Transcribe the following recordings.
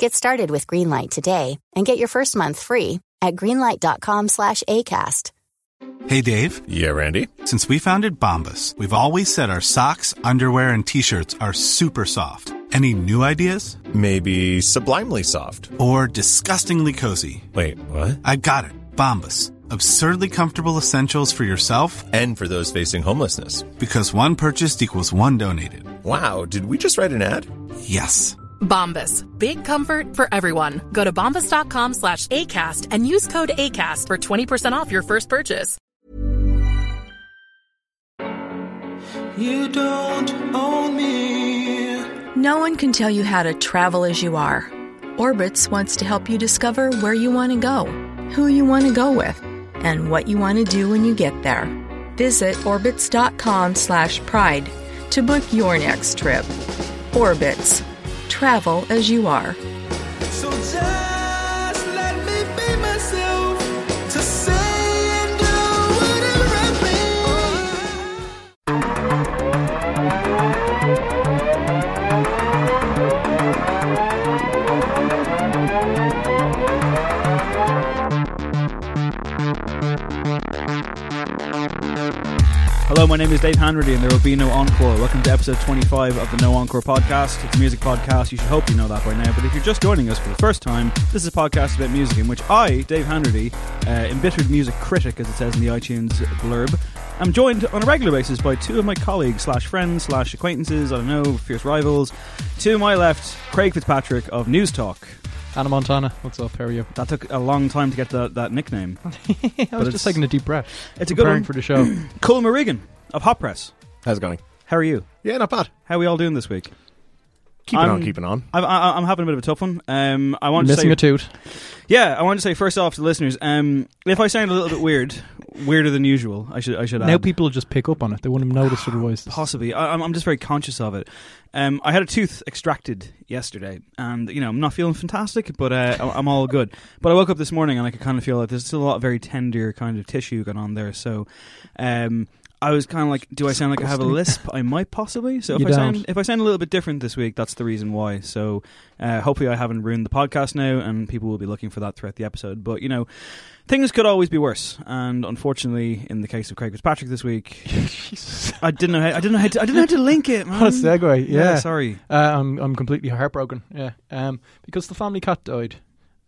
Get started with Greenlight today and get your first month free at greenlight.com slash ACAST. Hey, Dave. Yeah, Randy. Since we founded Bombas, we've always said our socks, underwear, and t-shirts are super soft. Any new ideas? Maybe sublimely soft. Or disgustingly cozy? Wait, what? I got it. Bombas. Absurdly comfortable essentials for yourself and for those facing homelessness. Because one purchased equals one donated. Wow, did we just write an ad? Yes. Bombas. Big comfort for everyone. Go to bombas.com slash ACAST and use code ACAST for 20% off your first purchase. You don't own me. No one can tell you how to travel as you are. Orbitz wants to help you discover where you want to go, who you want to go with, and what you want to do when you get there. Visit orbitz.com slash pride to book your next trip. Orbitz. Travel as you are. So Hello, my name is Dave Hanratty, and there will be no encore. Welcome to episode 25 of the No Encore podcast. It's a music podcast. You should hope you know that by now. But if you're just joining us for the first time, this is a podcast about music in which I, Dave Hanratty, uh, embittered music critic, as it says in the iTunes blurb, I'm joined on a regular basis by two of my colleagues slash friends slash acquaintances. I don't know, fierce rivals. To my left, Craig Fitzpatrick of Newstalk. Anna Montana, what's up? How are you? That took a long time to get that, that nickname. I was it's- just taking a deep breath. It's a good preparing one. for the show. Cole Morrigan of Hot Press. How's it going? How are you? Yeah, not bad. How are we all doing this week? Keeping I'm- on, keeping on. I've, I, I'm having a bit of a tough one. Um, I want to Missing say, a toot. yeah, I want to say first off to the listeners, um, if I sound a little bit weird, weirder than usual, I should I should Now add. people will just pick up on it. They wouldn't have noticed otherwise. Possibly, I, I'm, I'm just very conscious of it. Um, I had a tooth extracted yesterday, and you know I'm not feeling fantastic, but uh, I- I'm all good. But I woke up this morning and I could kind of feel like there's still a lot of very tender kind of tissue going on there. So, um, I was kind of like, do I sound like I have a lisp? I might possibly. So if You I sound don't. if I sound a little bit different this week, that's the reason why. So uh, hopefully I haven't ruined the podcast now, and people will be looking for that throughout the episode. But you know, things could always be worse, and unfortunately, in the case of Craig Fitzpatrick this week, I didn't know how, I didn't know how to, I didn't know how to link it. Man. What a segue. Yeah. sorry. Uh, I'm I'm completely heartbroken. Yeah. Um, because the family cat died.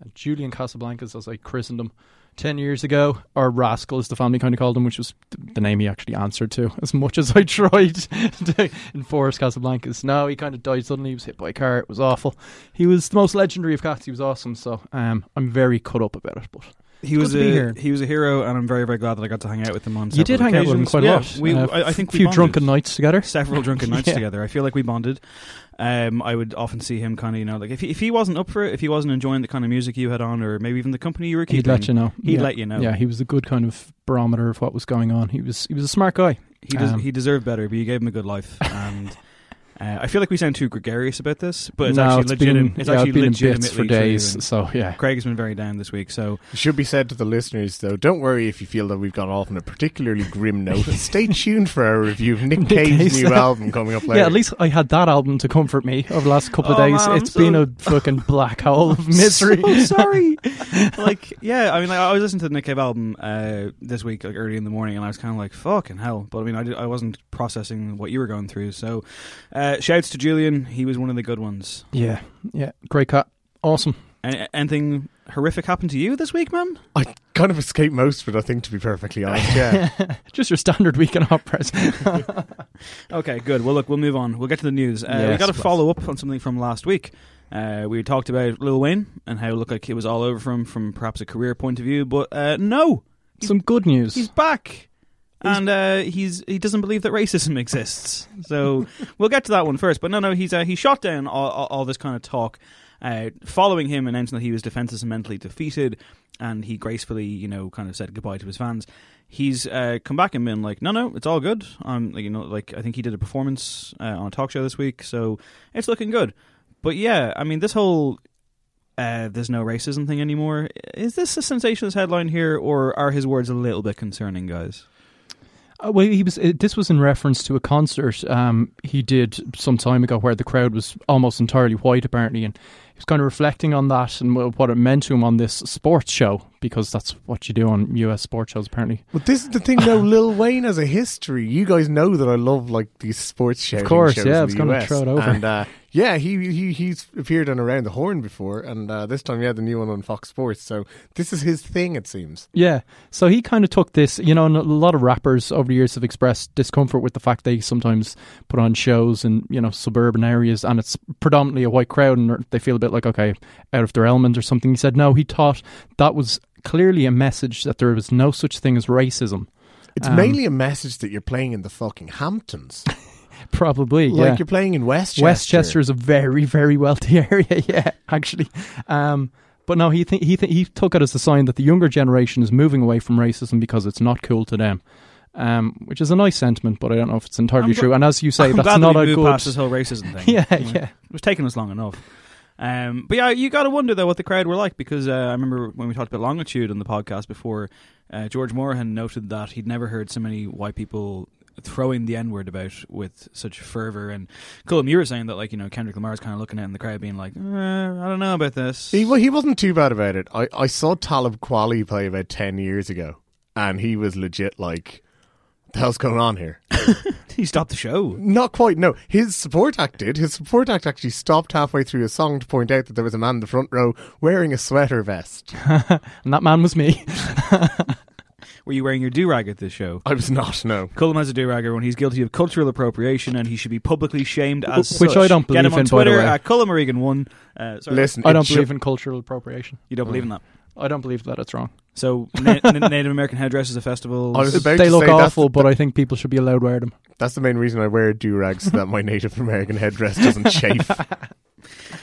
And Julian Casablancas, as I christened him ten years ago, or Rascal, as the family kind of called him, which was th- the name he actually answered to. As much as I tried to enforce Casablancas, no, he kind of died suddenly. He was hit by a car. It was awful. He was the most legendary of cats. He was awesome. So um, I'm very cut up about it. But He was a he was a hero, and I'm very very glad that I got to hang out with him on. you did hang out with him quite yeah, a lot. We, Uh, I, I think a few bonded. drunken nights together. several drunken nights Yeah. together. I feel like we bonded. Um, I would often see him kind of, you know, like if he, if he wasn't up for it, if he wasn't enjoying the kind of music you had on, or maybe even the company you were keeping, He'd let you know. He'd yeah. let you know. Yeah, he was a good kind of barometer of what was going on. He was he was a smart guy. He des- Um, he deserved better, but you gave him a good life. And uh, I feel like we sound too gregarious about this, but it's no, actually it's legitimate. been, it's yeah, actually it's been legitimately for true, days. and So yeah, Craig has been very down this week, so It should be said to the listeners, though, don't worry if you feel that we've gone off on a particularly grim note. stay tuned for our review of Nick Nick Cave's Cave's new album. album coming up later. yeah. At least I had that album to comfort me over the last couple of Oh, days. man, I'm It's so- been a fucking black hole of misery. So sorry. like, yeah, I mean, like, I was listening to the Nick Cave album uh, this week, like early in the morning, and I was kind of like, "Fucking hell!" But I mean, I, did, I wasn't processing what you were going through. So, uh, shouts to Julian. He was one of the good ones. yeah, yeah, great cut. awesome. Any, anything horrific happened to you this week, man? I kind of escaped most of it, I think, to be perfectly honest. Yeah. Just your standard weekend operas. Okay, good. Well, look, we'll move on. We'll get to the news. Uh, we got to follow up on something from last week. Uh, we talked about Lil Wayne and how it looked like it was all over for him from perhaps a career point of view, but uh, no, Some good news. he's back. And uh, he's he doesn't believe that racism exists. So we'll get to that one first. But no, no, he's uh, he shot down all, all, all this kind of talk, uh, following him announcing that he was defenseless and mentally defeated, and he gracefully, you know, kind of said goodbye to his fans. He's uh, come back and been like, no, no, it's all good. Like, you know, like I think he did a performance uh, on a talk show this week, so it's looking good. But yeah, I mean, this whole uh, there's no racism thing anymore. Is this a sensationalist headline here, or are his words a little bit concerning, guys? Uh, well, he was. Uh, this was in reference to a concert um, he did some time ago, where the crowd was almost entirely white, apparently, and he was kind of reflecting on that and what it meant to him on this sports show, because that's what you do on U.S. sports shows, apparently. But this is the thing, though. Lil Wayne has a history. You guys know that I love like these sports shouting course, shows yeah, I was gonna throw it over. And uh, yeah, he he he's appeared on Around the Horn before, and uh, this time he had the new one on Fox Sports. So this is his thing, it seems. Yeah, so he kind of took this, you know, and a lot of rappers over the years have expressed discomfort with the fact they sometimes put on shows in, you know, suburban areas and it's predominantly a white crowd and they feel a bit like, okay, out of their element or something. He said, no, he thought that was clearly a message that there was no such thing as racism. It's Um, mainly a message that you're playing in the fucking Hamptons, Probably, like yeah. you're playing in Westchester. Westchester is a very, very wealthy area. Yeah, actually. Um, but no, he th- he th- he took it as a sign that the younger generation is moving away from racism because it's not cool to them. Um, which is a nice sentiment, but I don't know if it's entirely I'm gl- true. And as you say, I'm that's not a good. past this whole racism thing. Yeah, You know, yeah. It was taking us long enough. Um, but yeah, you got to wonder though what the crowd were like because uh, I remember when we talked about longitude on the podcast before, uh, George Moran noted that he'd never heard so many white people throwing the N word about with such fervor. And Cullum, you were saying that like you know Kendrick Lamar's kind of looking at in the crowd, being like, eh, I don't know about this. He, well, he wasn't too bad about it. I, I saw Talib Kweli play about 10 years ago, and he was legit like, the hell's going on here? he stopped the show. Not quite, no. His support act did. His support act actually stopped halfway through his song to point out that there was a man in the front row wearing a sweater vest. and that man was me. Were you wearing your do rag at this show? I was not, no. Cullum has a do ragger when he's guilty of cultural appropriation and he should be publicly shamed as Which such. I don't Get him believe on in, by the Twitter way. at Cullum O'Regan one. Uh, sorry, Listen, I don't sho- believe in cultural appropriation. you don't believe in that. I don't believe that it's wrong. So Na- Na- Native American headdresses at festivals. I was about they to look say that's awful, the- but I think people should be allowed to wear them. That's the main reason I wear do rags so that my Native American headdress doesn't chafe.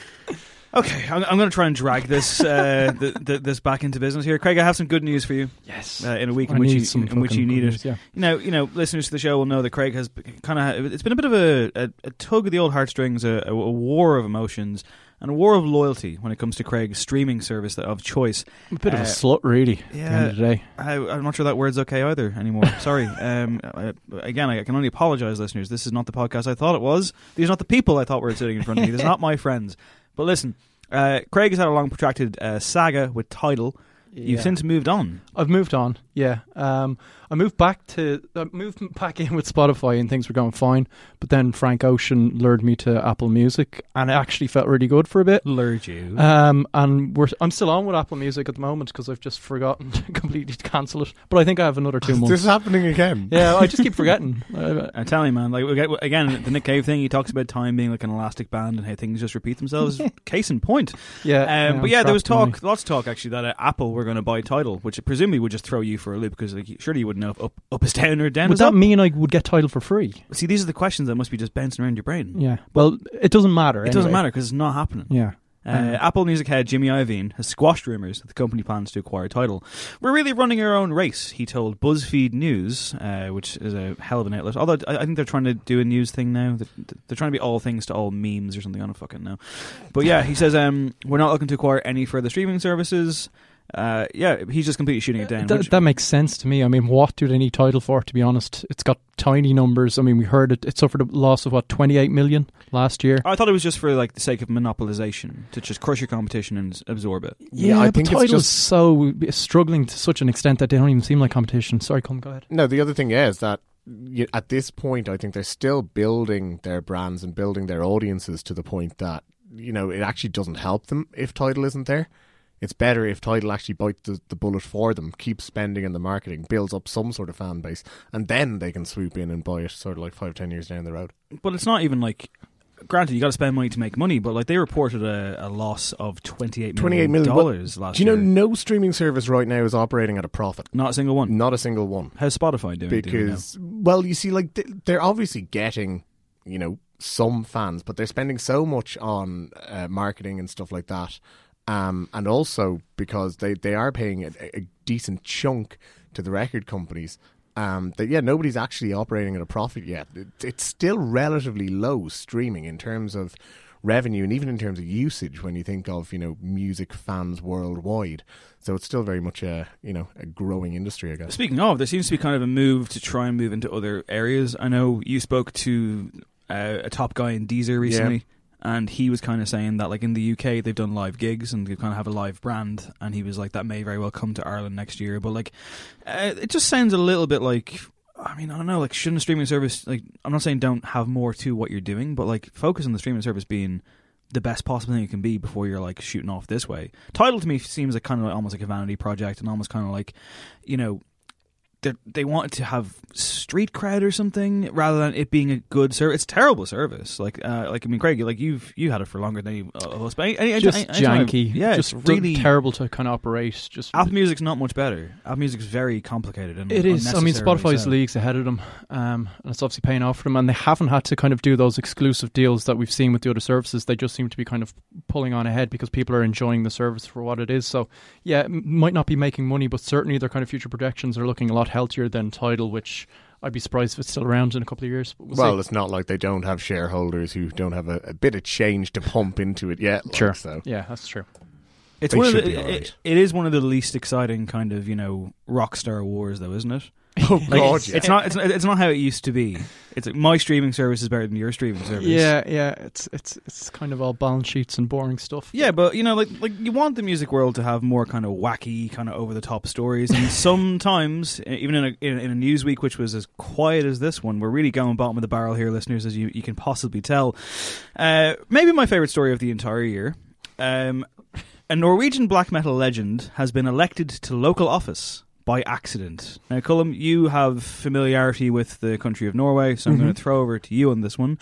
Okay, I'm, I'm going to try and drag this uh, th- th- this back into business here. Craig, I have some good news for you. Yes. Uh, in a week I in which you some in which you need good it. news, yeah. You know, you know, listeners to the show will know that Craig has kind of. It's been a bit of a, a, a tug of the old heartstrings, a, a, a war of emotions, and a war of loyalty when it comes to Craig's streaming service of choice. A bit of Uh, a slut, really. At the end of the day. I, I'm not sure that word's okay either anymore. Sorry. Um, I, again, I can only apologize, listeners. This is not the podcast I thought it was. These are not the people I thought were sitting in front of me. These are not my friends. But listen, uh, Craig has had a long, protracted uh, saga with Tidal. You've since moved on. I've moved on. Yeah, um, I moved back to I moved back in with Spotify and things were going fine. But then Frank Ocean lured me to Apple Music, and it actually felt really good for a bit. Lured you. Um, and we're I'm still on with Apple Music at the moment because I've just forgotten to completely cancel it. But I think I have another two months. this is happening again? yeah, I just keep forgetting. Uh, I'm you, man. Like we get- again, the Nick Cave thing. He talks about time being like an elastic band and how things just repeat themselves. Case in point. yeah, Um, I'm but yeah, there was talk, lots of talk actually that uh, Apple were going to buy Tidal, which presumably would just throw you for a loop because like, surely you wouldn't know if up, up is down or down. Would is that up. mean I would get Tidal for free? See, these are the questions that must be just bouncing around your brain. Yeah. Well, it doesn't matter. It doesn't matter because it's not happening. Yeah. Uh, Um, Apple Music head Jimmy Iovine has squashed rumors that the company plans to acquire Tidal. We're really running our own race, he told BuzzFeed News, uh, which is a hell of an outlet. Although I, I think they're trying to do a news thing now. They're, they're trying to be all things to all memes or something. I don't fucking know. But yeah, he says um, we're not looking to acquire any further streaming services. Uh, yeah, he's just completely shooting it down. Th- which- that makes sense to me. I mean, what do they need Tidal for? To be honest, it's got tiny numbers. I mean, we heard it. It suffered a loss of what twenty eight million last year. I thought it was just for like the sake of monopolization to just crush your competition and absorb it. Yeah, I but think Tidal is just- so struggling to such an extent that they don't even seem like competition. Sorry, come go ahead. No, the other thing is that at this point, I think they're still building their brands and building their audiences to the point that you know it actually doesn't help them if Tidal isn't there. It's better if Tidal actually bites the, the bullet for them, keeps spending in the marketing, builds up some sort of fan base, and then they can swoop in and buy it sort of like five, ten years down the road. But it's not even like. Granted, you got to spend money to make money, but like they reported a, a loss of twenty eight 28 million million. dollars last Do you know year. no streaming service right now is operating at a profit? Not a single one. Not a single one. How's Spotify doing? do we know? because well you see like they're obviously getting you know some fans but they're spending so much on uh, marketing and stuff like that um, and also because they, they are paying a, a decent chunk to the record companies um, that yeah nobody's actually operating at a profit yet. It, it's still relatively low streaming in terms of revenue and even in terms of usage when you think of you know music fans worldwide. So it's still very much a you know a growing industry i guess. Speaking of, there seems to be kind of a move to try and move into other areas. I know you spoke to uh, a top guy in Deezer recently, and he was kind of saying that, like in the UK, they've done live gigs and they kind of have a live brand. And he was like, that may very well come to Ireland next year. But like, uh, it just sounds a little bit like. I mean, I don't know. Like, shouldn't a streaming service like? I'm not saying don't have more to what you're doing, but like, focus on the streaming service being the best possible thing it can be before you're like shooting off this way. Tidal to me seems like kind of like, almost like a vanity project and almost kind of like, you know, they they wanted to have street cred or something rather than it being a good service. It's terrible service. Like, uh, like I mean, Craig, like you've you had it for longer than you of us, but just any- anytime I've- janky. yeah, just it's really terrible to kind of operate. Just Apple Music's not much better. Apple Music's very complicated and It is. I mean, Spotify's so. leagues ahead of them, um, and it's obviously paying off for them. And they haven't had to kind of do those exclusive deals that we've seen with the other services. They just seem to be kind of pulling on ahead because people are enjoying the service for what it is. So, yeah, it might not be making money, but certainly their kind of future projections are looking a lot healthier than Tidal, which I'd be surprised if it's still around in a couple of years. But we'll, well, it's not like they don't have shareholders who don't have a, a bit of change to pump into it yet. like, Sure. so yeah, that's true. It's They one of the, be it- right. it is one of the least exciting kind of you know rock star wars though, isn't it? Oh Like, God, it's, yeah. it's not. It's, it's not how it used to be. It's like my streaming service is better than your streaming service. Yeah, yeah, it's it's it's kind of all balance sheets and boring stuff. Yeah, but you know, like like you want the music world to have more kind of wacky, kind of over the top stories, and sometimes, even in a in, in a news week which was as quiet as this one, we're really going bottom of the barrel here, listeners, as you you can possibly tell. Uh, maybe my favorite story of the entire year. Um, a Norwegian black metal legend has been elected to local office by accident. Now, Cullum, you have familiarity with the country of Norway, so I'm going to throw over to you on this one.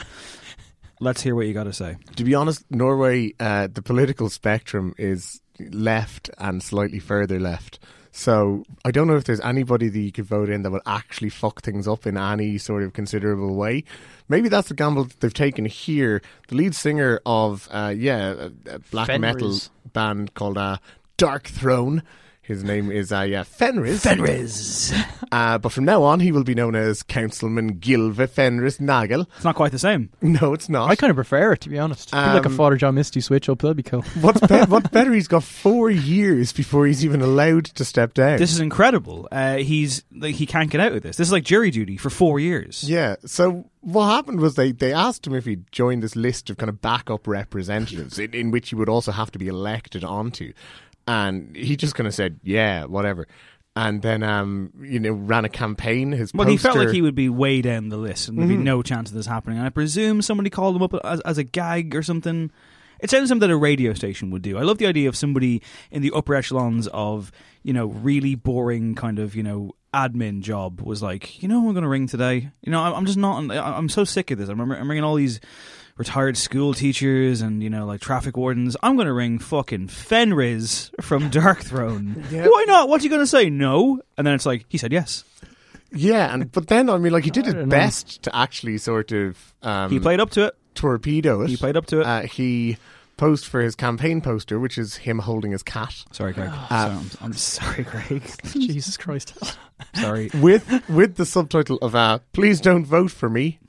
Let's hear what you got to say. to be honest, Norway, uh, the political spectrum is left and slightly further left. So I don't know if there's anybody that you could vote in that would actually fuck things up in any sort of considerable way. Maybe that's the gamble that they've taken here. The lead singer of, uh, yeah, a, a black Fenriz. metal band called uh, Darkthrone. His name is uh, yeah Fenriz. Fenriz. Uh, but from now on, he will be known as Councilman Gylve Fenriz Nagell. It's not quite the same. No, it's not. I kind of prefer it to be honest. Be like a Um, Father John Misty switch up. That'd be cool. What's, be- what's better? He's got four years before he's even allowed to step down. This is incredible. Uh, he's like he can't get out of this. This is like jury duty for four years. yeah. So what happened was they, they asked him if he'd join this list of kind of backup representatives, in, in which he would also have to be elected onto, and he just kind of said, "Yeah, whatever." And then, um, you know, ran a campaign. His Well, he felt like he would be way down the list, and there'd Mm-hmm. be no chance of this happening. And I presume somebody called him up as, as a gag or something. It sounds something that a radio station would do. I love the idea of somebody in the upper echelons of you know really boring kind of you know admin job was like, you know, who I'm going to ring today. You know, I'm I'm just not. I'm so sick of this. I'm, I'm ringing all these retired school teachers and you know like traffic wardens. I'm going to ring fucking Fenriz from Darkthrone. Yeah. Why not? What are you going to say? No. And then it's like he said yes. Yeah, and but then I mean, like he did his don't know. best to actually sort of um, He played up to it. torpedo it. He played up to it. Uh, he posed for his campaign poster, which is him holding his cat. Sorry, Craig. Uh, So- I'm, I'm sorry, Craig. Jesus Christ. sorry. with with the subtitle of uh, "Please don't vote for me."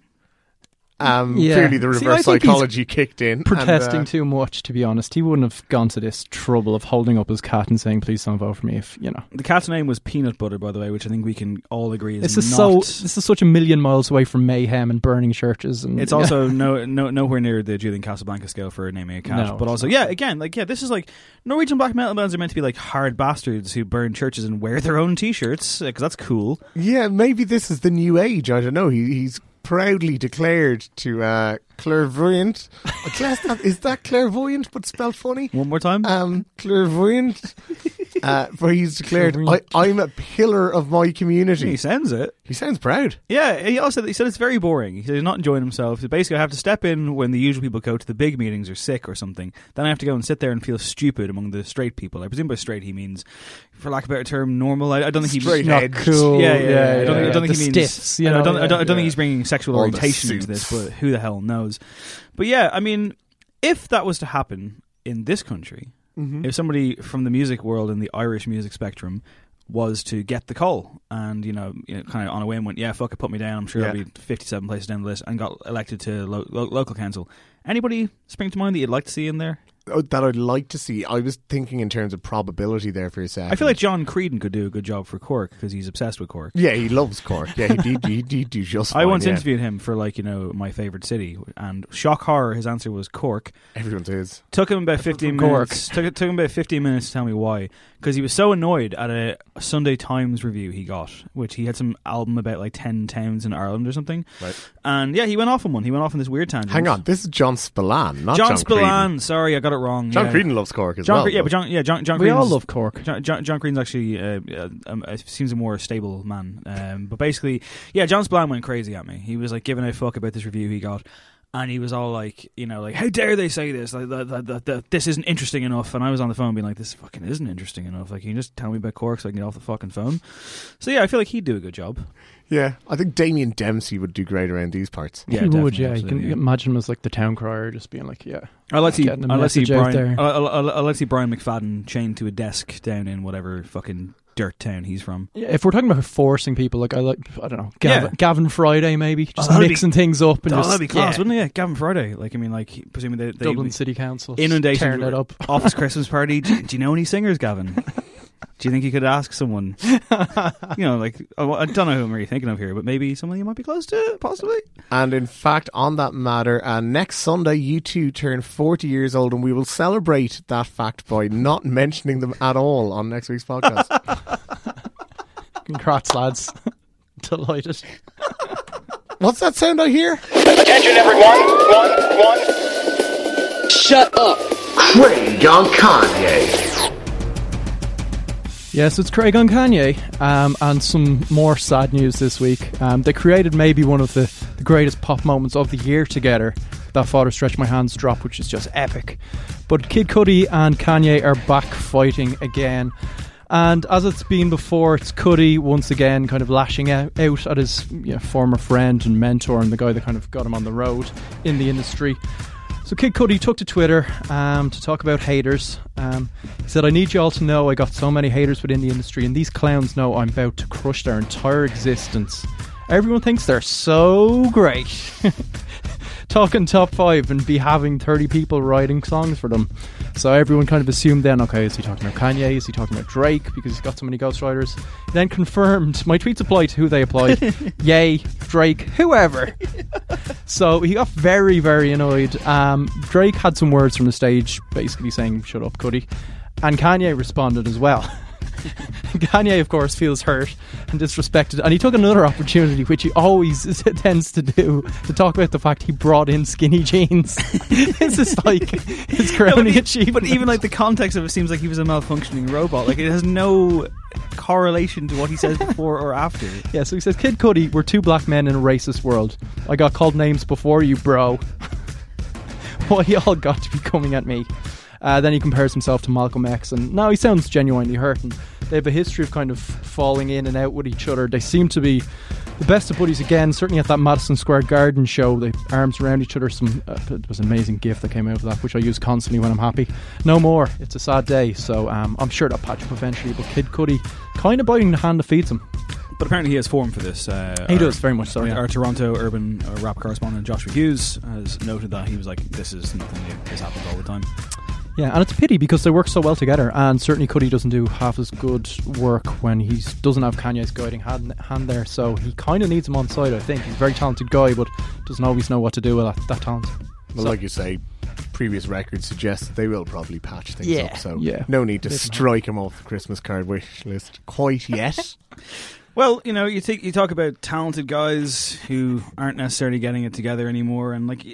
Um, Yeah. Clearly, the reverse think he's psychology kicked in. Protesting and, uh, too much, to be honest. He wouldn't have gone to this trouble of holding up his cat and saying, "Please don't vote for me." If you know, The cat's name was Peanut Butter, by the way, which I think we can all agree is this is not. so. This is such a million miles away from mayhem and burning churches. And it's also no, no nowhere near the Julian Casablanca scale for naming a cat. No, but also, not. yeah, again, like yeah, this is like Norwegian black metal bands are meant to be like hard bastards who burn churches and wear their own T-shirts because that's cool. yeah, maybe this is the new age. I don't know. He, he's proudly declared to uh, clairvoyant. I guess that is that clairvoyant, but spelled funny. One more time. Um, clairvoyant. Uh, where he's declared, I, "I'm a pillar of my community." he community." sends it. He sounds proud. Yeah, he also he said it's very boring. He said he's not enjoying himself. So basically, I have to step in when the usual people go to the big meetings or sick or something. Then I have to go and sit there and feel stupid among the straight people. I presume by straight he means, for lack of a better term, normal. I, I don't think he Straight Not cool. Yeah, yeah, yeah. I don't, think, I don't think he means. stiffs, you I don't, I don't, I don't yeah. think he's bringing sexual All orientation into this, but who the hell knows? But yeah, I mean, if that was to happen in this country, Mm-hmm. if somebody from the music world in the Irish music spectrum was to get the call and you know, you know kind of on a whim went yeah fuck it put me down I'm sure Yeah. I'll be 57 places down the list and got elected to lo- lo- local council anybody spring to mind that you'd like to see in there Oh, that I'd like to see. I was thinking in terms of probability there for a second. I feel like John Creedon could do a good job for Cork because he's obsessed with Cork yeah, he loves Cork. Yeah, he did. He did do just. I once yeah. interviewed him for like you know my favorite city, and shock horror, his answer was Cork. Everyone's is. Took him about fifteen from Cork. minutes. Took, took him about fifteen minutes to tell me why, because he was so annoyed at a Sunday Times review he got, which he had some album about like ten towns in Ireland or something. Right. And yeah, he went off on one. He went off on this weird tangent. Hang on, this is John Spillane, not John, John, Spillane. Creedon. Sorry, I got it wrong. John yeah. Creedon loves Cork as John, well. Cre- yeah, but John, yeah, John, John. We all love Cork. John, John, John Green's actually uh, uh, um, uh, seems a more stable man. Um, but basically, yeah, John Spillane went crazy at me. He was like giving a fuck about this review he got. And he was all like, you know, like, how dare they say this? Like, that, that, that, that, this isn't interesting enough. And I was on the phone being like, this fucking isn't interesting enough. Like, can you just tell me about Cork so I can get off the fucking phone? So yeah, I feel like he'd do a good job. Yeah, I think Damien Dempsey would do great around these parts. Yeah, he would. Yeah, you can yeah. imagine him as like the town crier, just being like, yeah. I'd like to see, Getting I'd like see message out Brian, there. I'd, I'd, I'd like to see Brian McFadden chained to a desk down in whatever fucking dirt town he's from. Yeah, if we're talking about forcing people, like I like, I don't know, Gavin, Yeah. Gavin Friday maybe, oh, just that'd be- mixing things up and oh, just that'd be class, yeah. wouldn't it? Yeah, Gavin Friday. Like, I mean, like, presuming they, they Dublin City Council Inundation tearing it up. office Christmas party. Do, do you know any singers, Gavin? Do you think you could ask someone? You know, like oh, I don't know who I'm really thinking of here, but maybe someone you might be close to, possibly. And in fact, on that matter, uh, next Sunday, U2 turn 40 years old, and we will celebrate that fact by not mentioning them at all on next week's podcast. Congrats, lads! Delighted. What's that sound I hear? Attention everyone. One, one. Shut up. Craig on Kanye. Yes, it's Craig on Kanye, um, and some more sad news this week. Um, they created maybe one of the, the greatest pop moments of the year together. That Father Stretch My Hands drop, which is just epic. But Kid Cudi and Kanye are back fighting again. And as it's been before, it's Cudi once again kind of lashing out, at his you know, former friend and mentor and the guy that kind of got him on the road in the industry. So Kid Cudi took to Twitter um, to talk about haters. Um, he said, "I need you all to know I got so many haters within the industry, and these clowns know I'm about to crush their entire existence. Everyone thinks they're so great." Talking top five and be having 30 people writing songs for them. So everyone kind of assumed then, okay, is he talking about Kanye? Is he talking about Drake? Because he's got so many ghostwriters. He then confirmed my tweets apply to who they applied. Yay, Drake, whoever. So he got very, very annoyed. Um, Drake had some words from the stage basically saying, shut up, Cudi. And Kanye responded as well. Kanye, of course, feels hurt and disrespected, and he took another opportunity, which he always tends to do, to talk about the fact he brought in skinny jeans. this is like his crowning but, achievement. but even like the context of it seems like he was a malfunctioning robot. Like it has no correlation to what he says before or after. Yeah, so he says, Kid Cudi, we're two black men in a racist world. I got called names before you, bro. Why y'all got to be coming at me? Uh, then he compares himself to Malcolm X, and now he sounds genuinely hurt. And they have a history of kind of falling in and out with each other. They seem to be the best of buddies again. Certainly at that Madison Square Garden show, they arms around each other. Some uh, it was an amazing gift that came out of that, which I use constantly when I'm happy. No more. It's a sad day, so um, I'm sure that'll patch up eventually. But Kid Cudi, kind of biting the hand that feeds him. But apparently he has form for this. Uh, He our- does very much so. Yeah. Our Toronto urban uh, rap correspondent Joshua Hughes has noted that he was like, "This is nothing new. This happens all the time." Yeah, and it's a pity because they work so well together, and certainly Cudi doesn't do half as good work when he doesn't have Kanye's guiding hand, hand there. So he kind of needs him on side. I think he's a very talented guy, but doesn't always know what to do with that, that talent. Well, So- like you say, previous records suggest that they will probably patch things Yeah, up. So yeah. no need to They strike him off the Christmas card wish list quite yet. Well, you know, you think you talk about talented guys who aren't necessarily getting it together anymore, and like,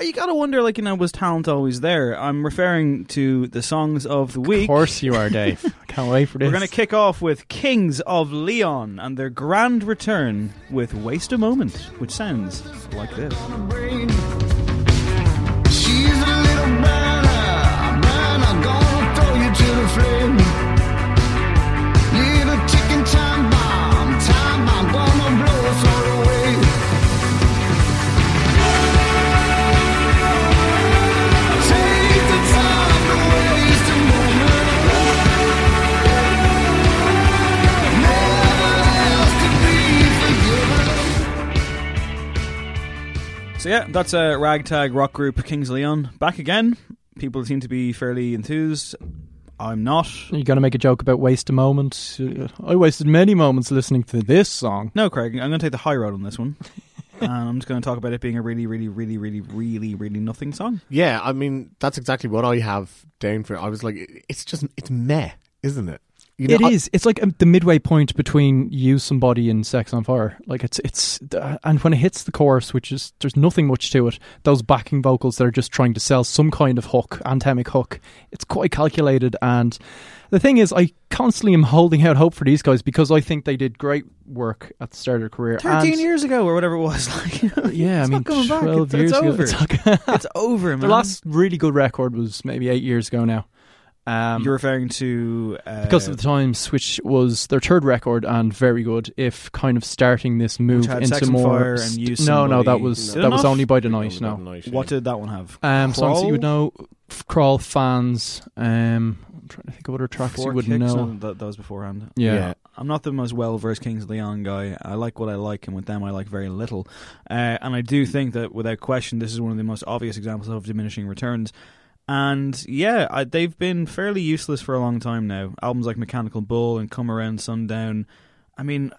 you gotta wonder, like you know, was talent always there? I'm referring to the songs of the week. Of course you are, Dave. Can't wait for this. We're going to kick off with Kings of Leon and their grand return with Waste a Moment, which sounds like this. She's a little burner, burner, gonna throw you to the flame. Yeah, that's a ragtag rock group, Kings Leon, back again. People seem to be fairly enthused. I'm not. You're going to make a joke about waste a moment? I wasted many moments listening to this song. No, Craig, I'm going to take the high road on this one. and I'm just going to talk about it being a really, really, really, really, really, really nothing song. Yeah, I mean that's exactly what I have down for. I was like, it's just it's meh, isn't it? You It I- It's like um, the midway point between "Use Somebody" and "Sex on Fire." Like it's it's, uh, and when it hits the chorus, which is there's nothing much to it. Those backing vocals that are just trying to sell some kind of hook, anthemic hook. It's quite calculated. And the thing is, I constantly am holding out hope for these guys because I think they did great work at the start of their career. 13 and, year ago or whatever it was. Like, you know, Yeah, I it's mean, back. twelve It's, years it's ago. over. It's, like- It's over, man. the last really good record was maybe eight years ago now. Um, You're referring to uh, because of the times, which was their third record and very good. If kind of starting this move had into more, Fire and st- no, no, that was Did it that was only by the That night. No, night, yeah. What did that one have? um, songs that you would know, f- crawl fans. Um, I'm trying to think of other tracks Four you would Kicks? know. No, that, that was beforehand. Yeah. Yeah. I'm not the most well versed Kings of Leon guy. I like what I like, and with them, I like very little. Uh, and I do think that, without question, this is one of the most obvious examples of diminishing returns. And yeah, I, they've been fairly useless for a long time now. Albums like Mechanical Bull and Come Around Sundown. I mean,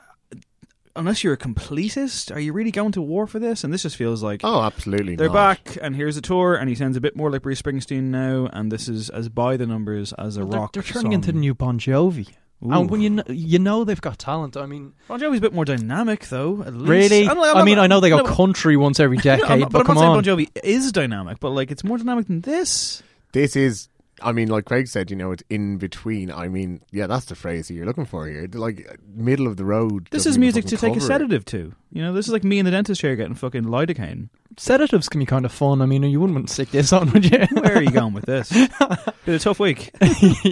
unless you're a completist, are you really going to war for this? And this just feels like Oh, absolutely. they're not. back, and here's a tour, and he sounds a bit more like Bruce Springsteen now, and this is as by the numbers as a They're, rock. they're turning song. into the new Bon Jovi. Ooh. And when you know, you know they've got talent. I mean, Bon Jovi's a bit more dynamic, though. At least. really? I'm not- I'm I mean, not- I know they go no, country once every no, decade, I'm not- but, but, come I'm not on. saying Bon Jovi is dynamic, but like it's more dynamic than this. This is, I mean, like Craig said, you know, it's in between. I mean, yeah, that's the phrase that you're looking for here. Like uh, middle of the road. This is music to take a cover it. sedative to. You know, this is like me in the dentist chair getting fucking lidocaine. Sedatives can be kind of fun. I mean, you wouldn't want to stick this on, would you? Where are you going with this? Been a tough week.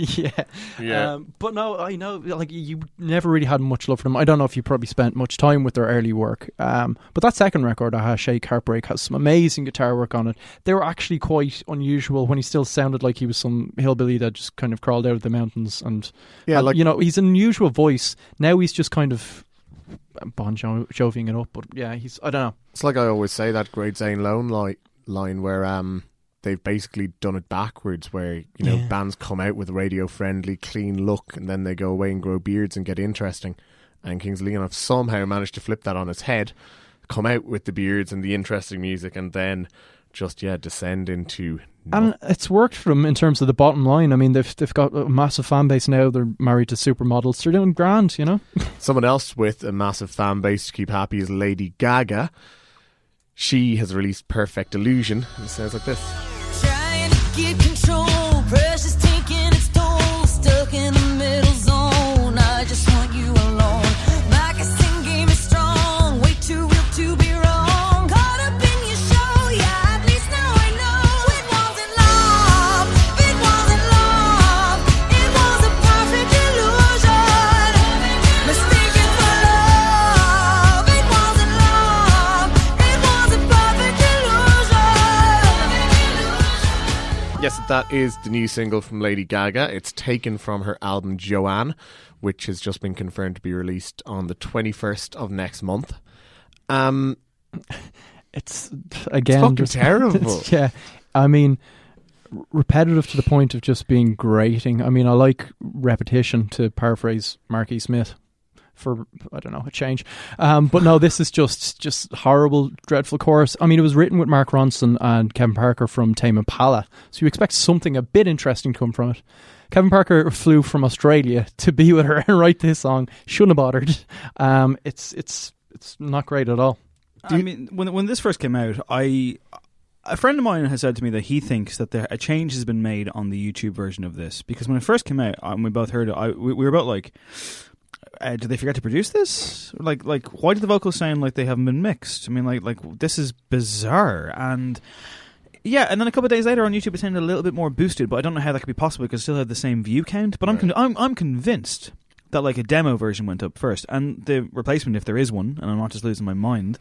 yeah. Yeah. Um, but no, I know, like, you never really had much love for them. I don't know if you probably spent much time with their early work. Um, but that second record, Aha Shake Heartbreak, has some amazing guitar work on it. They were actually quite unusual when he still sounded like he was some hillbilly that just kind of crawled out of the mountains. And, Yeah, and, like you know, he's an unusual voice. Now he's just kind of Bon jo- Joviing it up. But yeah, he's, I don't know. It's like I always say that Great Zane Lone li- line where um they've basically done it backwards, where you know Yeah. bands come out with a radio friendly, clean look, and then they go away and grow beards and get interesting. And Kings of Leon have somehow managed to flip that on its head, come out with the beards and the interesting music, and then just yeah descend into. And it's worked for them in terms of the bottom line. I mean, they've they've got a massive fan base now. They're married to supermodels. They're doing grand, you know. Someone else with a massive fan base to keep happy is Lady Gaga. She has released Perfect Illusion. and It sounds like this. Yes, that is the new single from Lady Gaga. It's taken from her album Joanne, which has just been confirmed to be released on the 21st of next month. Um, It's again fucking just- terrible. it's- yeah, I mean, repetitive to the point of just being grating. I mean, I like repetition to paraphrase Marky Smith for I don't know a change. Um, but no, this is just just horrible, dreadful chorus. I mean, it was written with Mark Ronson and Kevin Parker from Tame Impala, so you expect something a bit interesting to come from it. Kevin Parker flew from Australia to be with her and write this song. Shouldn't have bothered. Um, it's it's it's not great at all. I mean, when when this first came out, I a friend of mine has said to me that he thinks that there, a change has been made on the YouTube version of this because when it first came out and we both heard it, I, we, we were about like, uh, did they forget to produce this? Like, like why do the vocals sound like they haven't been mixed? I mean, like, like this is bizarre and. Yeah, and then a couple of days later on YouTube, it sounded a little bit more boosted, but I don't know how that could be possible because it still had the same view count. But I'm, con- I'm I'm convinced that like a demo version went up first, and the replacement, if there is one, and I'm not just losing my mind,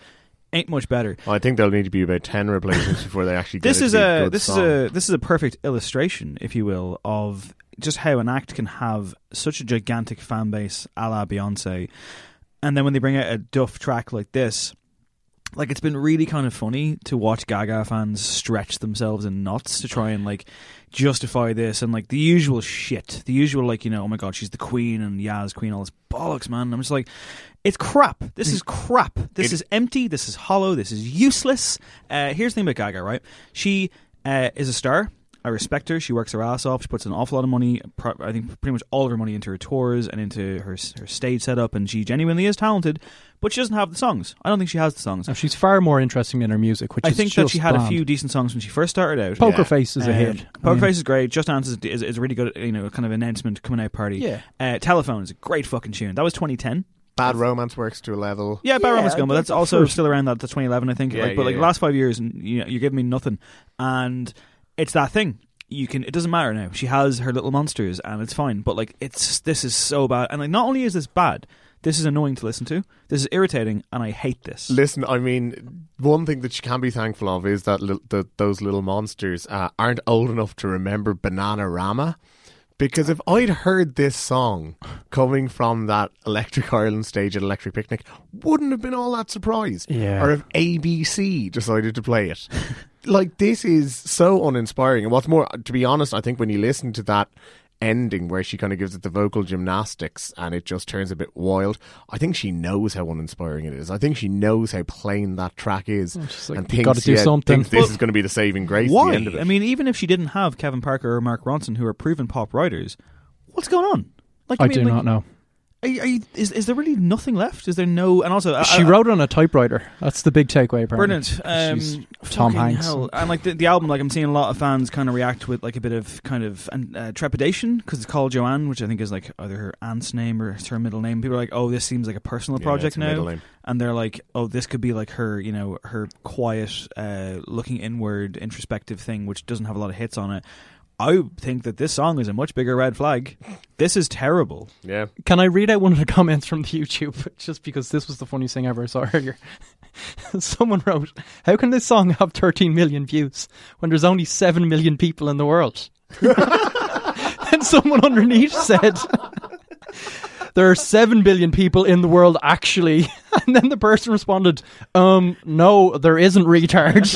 ain't much better. Well, I think there'll need to be about ten replacements before they actually. Get This is a this song. is a this is a perfect illustration, if you will, of just how an act can have such a gigantic fan base, a la Beyonce, and then when they bring out a duff track like this. Like it's been really kind of funny to watch Gaga fans stretch themselves in knots to try and like justify this and like the usual shit, the usual like you know, oh my god, she's the queen and Yaz queen, all this bollocks, man. I'm just like, it's crap. This is crap. This It- is empty. This is hollow. This is useless. Uh, here's the thing about Gaga, right? She uh, is a star. I respect her. She works her ass off. She puts an awful lot of money. I think pretty much all of her money into her tours and into her her stage setup. And she genuinely is talented, but she doesn't have the songs. I don't think she has the songs. Now, she's far more interesting in her music, which I is think that just she had a few decent songs when she first started out. Poker Face is a Um, hit. I Poker mean- Face is great. Just Dance is, is, is a really good, you know, kind of announcement coming out party. Yeah. Uh, Telephone is a great fucking tune. That was 2010. Bad romance works to a level. Yeah, Bad Yeah, Romance Gone, but that's that's also first. still around that to 2011, I think. Yeah, like, but yeah, like yeah. the last five years, you know, you're giving me nothing, and it's that thing. You can. It doesn't matter now. She has her little monsters, and it's fine. But like, it's this is so bad, and like, not only is this bad, this is annoying to listen to. This is irritating, and I hate this. Listen, I mean, one thing that you can be thankful of is that li- the, those little monsters uh, aren't old enough to remember Bananarama. Because if I'd heard this song coming from that Electric Ireland stage at Electric Picnic, wouldn't have been all that surprised. Yeah. Or if ABC decided to play it. like, this is so uninspiring. And what's more, to be honest, I think when you listen to that ending where she kind of gives it the vocal gymnastics and it just turns a bit wild, I think she knows how uninspiring it is. I think she knows how plain that track is. Oh, she's like, and thinks, gotta do yeah, something." thinks this Well, is going to be the saving grace at Why? the end of it. I mean, even if she didn't have Kevin Parker or Mark Ronson, who are proven pop writers, what's going on? Like, I mean, do like, not know. Are you, are you, is is there really nothing left? Is there no? And also, She I- wrote on a typewriter. That's the big takeaway. Apparently. Brilliant. Um, She's Tom Hanks. hell. And like the, the album, like I'm seeing a lot of fans kind of react with like a bit of kind of uh, trepidation because it's called Joanne, which I think is like either her aunt's name or it's her middle name. People are like, "Oh, this seems like a personal Yeah, project it's a middle now," name. and they're like, "Oh, this could be like her, you know, her quiet, uh, looking inward, introspective thing, which doesn't have a lot of hits on it." I think that this song is a much bigger red flag. This is terrible. Yeah. Can I read out one of the comments from the YouTube? Just because this was the funniest thing I ever saw earlier. Someone wrote, "How can this song have 13 million views when there's only 7 million people in the world?" and someone underneath said, "There are 7 billion people in the world actually." And then the person responded, "Um, no, there isn't retard."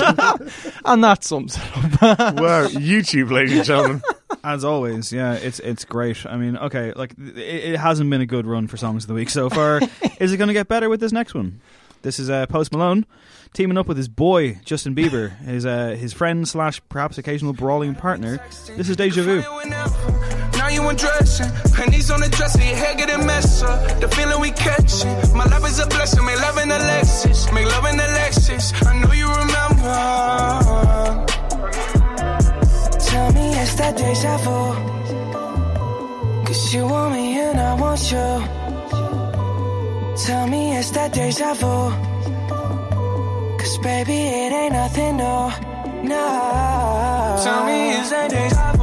and that sums it up. wow, YouTube, ladies and gentlemen. As always, yeah, it's it's great. I mean, okay, like it, it hasn't been a good run for songs of the week so far. is it going to get better with this next one? This is uh, Post Malone teaming up with his boy Justin Bieber, his uh, his friend slash perhaps occasional brawling partner. This is Deja Vu. You undressing, pennies on the dresser, your hair getting messed up. The feeling we catching, my love is a blessing. Make love in the Lexus, make love in the Lexus. I know you remember. Tell me it's that deja vu. Cause you want me and I want you. Tell me it's that deja vu. Cause baby, it ain't nothing new. No. Tell me it's that deja vu.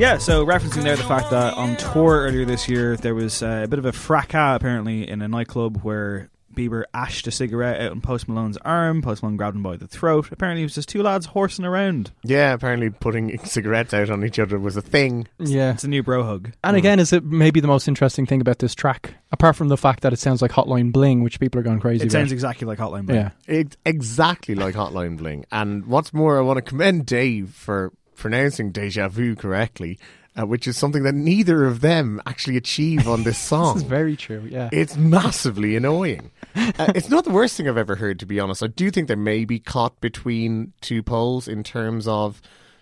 Yeah, so referencing there the fact that on tour earlier this year there was uh, a bit of a fracas apparently in a nightclub where Bieber ashed a cigarette out on Post Malone's arm. Post Malone grabbed him by the throat. Apparently, it was just two lads horsing around. Yeah, apparently putting cigarettes out on each other was a thing. Yeah. It's a new bro hug. And again, is it maybe the most interesting thing about this track, apart from the fact that it sounds like Hotline Bling, which people are going crazy It about. sounds exactly like Hotline Bling. yeah. It, exactly like Hotline Bling. And what's more, I want to commend Dave for pronouncing deja vu correctly, uh, which is something that neither of them actually achieve on this song. This is very true. Yeah. It's massively annoying. Uh, it's not the worst thing I've ever heard, to be honest. I do think they may be caught between two poles in terms of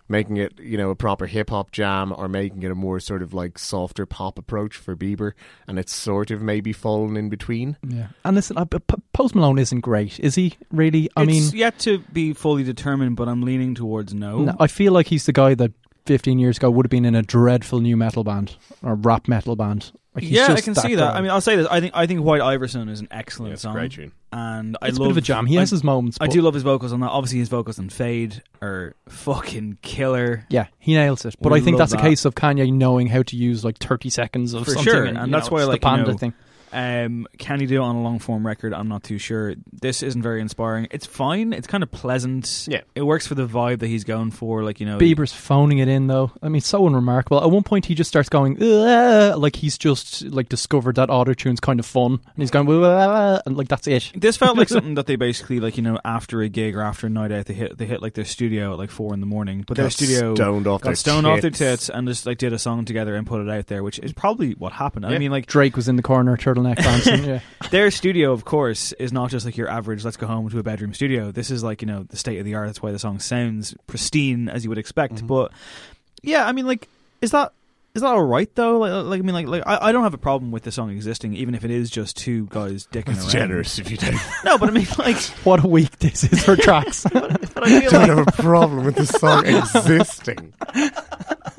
making it you know a proper hip hop jam or making it a more sort of like softer pop approach for Bieber, and it's sort of maybe fallen in between. Yeah, and listen, uh, P- P- Post Malone isn't great, is he? Really? I mean, it's yet to be fully determined, but I'm leaning towards no. no, I feel like he's the guy that 15 years ago would have been in a dreadful nu metal band or rap metal band. Like, yeah, I just can see that. guy. I mean, I'll say this. I think I think White Iverson is an excellent Yeah, song, great tune. and I it's a love bit of a jam. He has I, his moments. I do love his vocals on that. Obviously, his vocals on Fade are fucking killer. Yeah, he nails it. But We I think that's that. a case of Kanye knowing how to use like 30 seconds of For something. sure, and, and that's know, why, it's like, the you panda know, thing. Um, can he do it on a long form record? I'm not too sure. This isn't very inspiring. It's fine. It's kind of pleasant. Yeah. it works for the vibe that he's going for. Like you know, Bieber's phoning it in though. I mean, so unremarkable. At one point, he just starts going "Ugh," like he's just like discovered that auto tune's kind of fun, and he's going "Ugh," and like that's it. This felt like something that they basically like you know after a gig or after a night out they hit they hit like their studio at like four in the morning, but their Got studio stoned off got their stoned off their tits. tits and just like did a song together and put it out there, which is probably what happened. I mean, like Drake was in the corner, turtleneck dancing. Yeah, their studio, of course, is not just like your average "let's go home to a bedroom studio." This is like you know the state of the art. That's why the song sounds pristine as you would expect. Mm-hmm. But yeah, I mean, like, is that is that all right though? Like, like I mean, like, like I, I don't have a problem with the song existing, even if it is just two guys dicking It's around. generous if you do. No, but I mean, like, what a week this is for tracks. but I feel don't like have a problem with the song existing.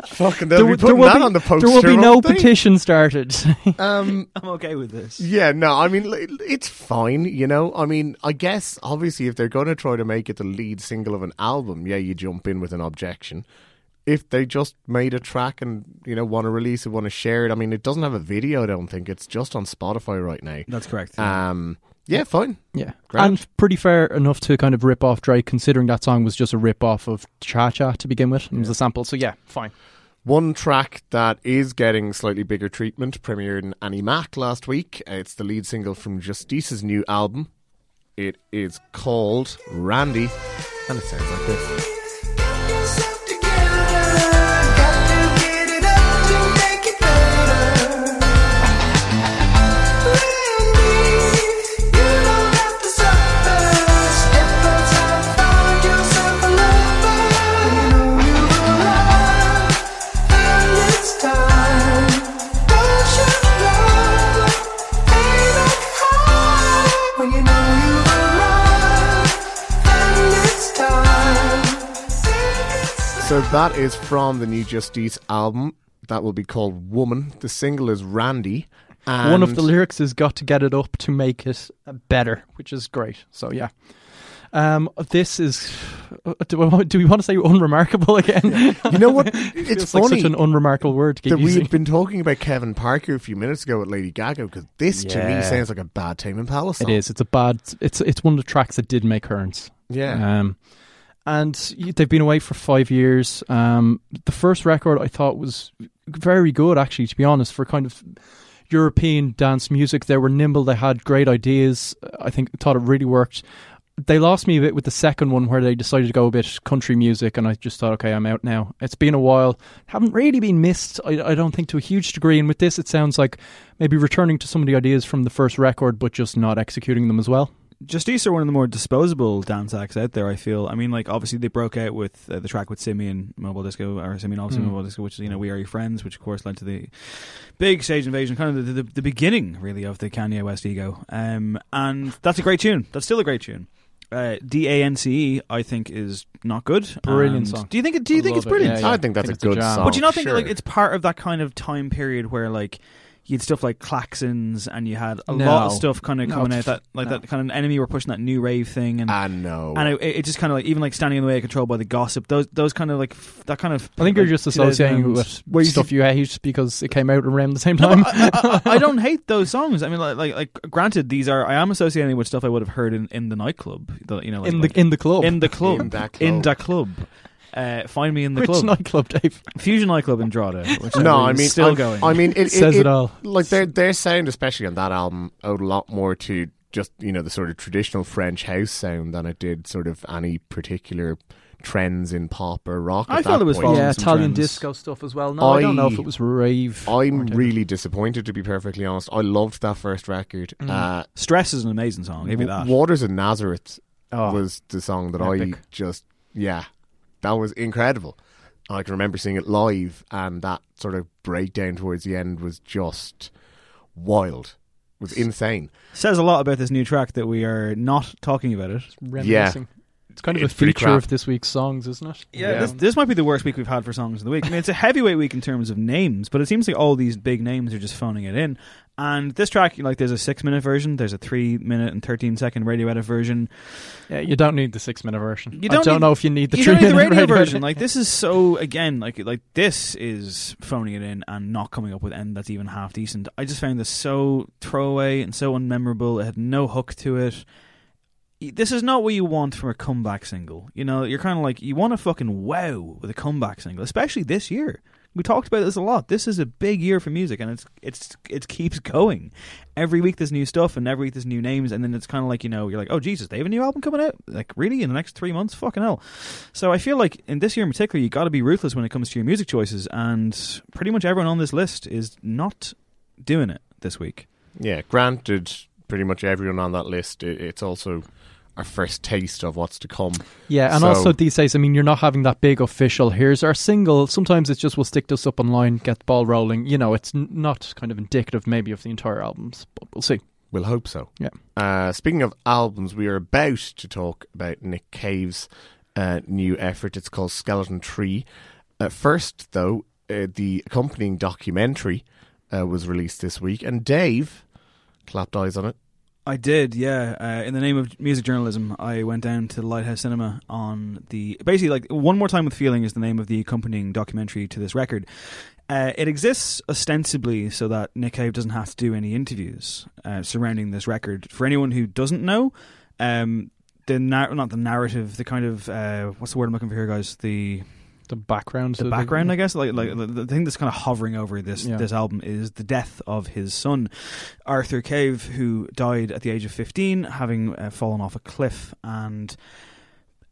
Fucking, they'll there, be putting will that be, on the poster. there will be no won't petition started. Um, I'm okay with this. yeah, no, I mean, it's fine, you know? I mean, I guess, obviously, if they're going to try to make it the lead single of an album, yeah, you jump in with an objection. If they just made a track and, you know, want to release it, want to share it, I mean, it doesn't have a video, I don't think. It's just on Spotify right now. That's correct. Um, yeah, fine. Yeah, Grand. and pretty fair enough to kind of rip off Drake, considering that song was just a rip off of Cha Cha to begin with. It was a sample, so yeah, fine. One track that is getting slightly bigger treatment premiered in Annie Mac last week. It's the lead single from Justice's new album. It is called Randy, and it sounds like this. So that is from the new Justice album. That will be called Woman. The single is Randy. And One of the lyrics has got to get it up to make it better, which is great. So yeah. Um, this is. Do, I, do we want to say unremarkable again? You know what? It It's like funny such an unremarkable word to keep that we've been talking about Kevin Parker a few minutes ago with Lady Gaga because this to me sounds like a bad Tame Impala song. It is. It's a bad. It's it's one of the tracks that did make Currents. Yeah. Um, and they've been away for five years. Um, the first record I thought was very good, actually. To be honest, for kind of European dance music, they were nimble. They had great ideas. I think thought it really worked. They lost me a bit with the second one, where they decided to go a bit country music, and I just thought, okay, I'm out now. It's been a while. Haven't really been missed. I, I don't think to a huge degree. And with this, it sounds like maybe returning to some of the ideas from the first record, but just not executing them as well. Justice are one of the more disposable dance acts out there. I feel. I mean, like obviously they broke out with uh, the track with Simian Mobile Disco, or Simian obviously Mm. Mobile Disco, which is you know We Are Your Friends, which of course led to the big stage invasion, kind of the, the, the beginning really of the Kanye West ego. Um, and that's a great tune. That's still a great tune. Uh, D A N C E, I think, is not good. Brilliant And song. Do you think? It, do you I think love it's it. brilliant? Yeah, yeah. I think that's think a it's a good song. But do you not think sure. like it's part of that kind of time period where like you had stuff like Klaxons and you had a lot of stuff kind of No, coming out that like no. that kind of NME were pushing that new rave thing and I know. and it, it just kind of like even like standing in the way of control by the gossip those those kind of like that kind of I think you're just associating 2000s with where you stuff you hate because it came out around the same No, time. I, I- I don't hate those songs. I mean, like, like, like, granted, these are I am associating with stuff I would have heard in, in the nightclub. The, you know, like, in like- the in the club. in the club, In that in club. the club. Uh, find me in the club. Which club, nightclub, Dave? Fusion nightclub in Drogheda. Which no, I I mean, still I, going. I mean, it, it Says it all. Like their their sound, especially on that album, owed a lot more to just you know the sort of traditional French house sound than it did sort of any particular trends in pop or rock. I at thought that it was Yeah, Italian trends. disco stuff as well. No, I, don't know if it was rave. I'm really disappointed to be perfectly honest. I loved that first record. Mm. Uh, Stress is an amazing song. I'll give you that. Waters of Nazareth Oh, was the song that epic. I just yeah, that was incredible. I can remember seeing it live, and that sort of breakdown towards the end was just wild. It was insane. Says a lot about this new track that we are not talking about it. Reminiscing. It's kind of It's a feature of this week's songs, isn't it? Yeah, This, this might be the worst week we've had for songs of the week. I mean, it's a heavyweight week in terms of names, but it seems like all these big names are just phoning it in. And this track, like, there's a six minute version, there's a three minute and thirteen second radio edit version. Yeah, you don't need the six minute version. You I don't don't need- know if you need the you three don't need the minute radio radio version. Like this is so again, like like this is phoning it in and not coming up with end that's even half decent. I just found this so throwaway and so unmemorable. It had no hook to it. This is not what you want from a comeback single. You know, you're kind of like you want a fucking wow with a comeback single, especially this year. We talked about this a lot. This is a big year for music, and it's it's it keeps going. Every week there's new stuff, and every week there's new names, and then it's kind of like you know you're like, oh Jesus, they have a new album coming out. Like really in the next three months? Fucking hell. So I feel like in this year in particular, you got to be ruthless when it comes to your music choices, and pretty much everyone on this list is not doing it this week. Yeah, granted, pretty much everyone on that list, it's also our first taste of what's to come. Yeah, and So- also these days, I mean, you're not having that big official. Here's our single. Sometimes it's just we'll stick this up online, get the ball rolling. You know, it's n- not kind of indicative maybe of the entire albums, but we'll see. We'll hope so. Yeah. Uh, speaking of albums, we are about to talk about Nick Cave's uh, new effort. It's called Skeleton Tree. Uh, first, though, uh, the accompanying documentary uh, was released this week, and Dave clapped eyes on it. I did, yeah. Uh, in the name of music journalism, I went down to Lighthouse Cinema on the basically like one more time with feeling is the name of the accompanying documentary to this record. Uh, it exists ostensibly so that Nick Cave doesn't have to do any interviews uh, surrounding this record. For anyone who doesn't know, um, the not the narrative, the kind of uh, what's the word I'm looking for here, guys? The The background. the background, I guess, like like the, the thing that's kind of hovering over this Yeah. this album is the death of his son, Arthur Cave, who died at the age of fifteen, having uh, fallen off a cliff. And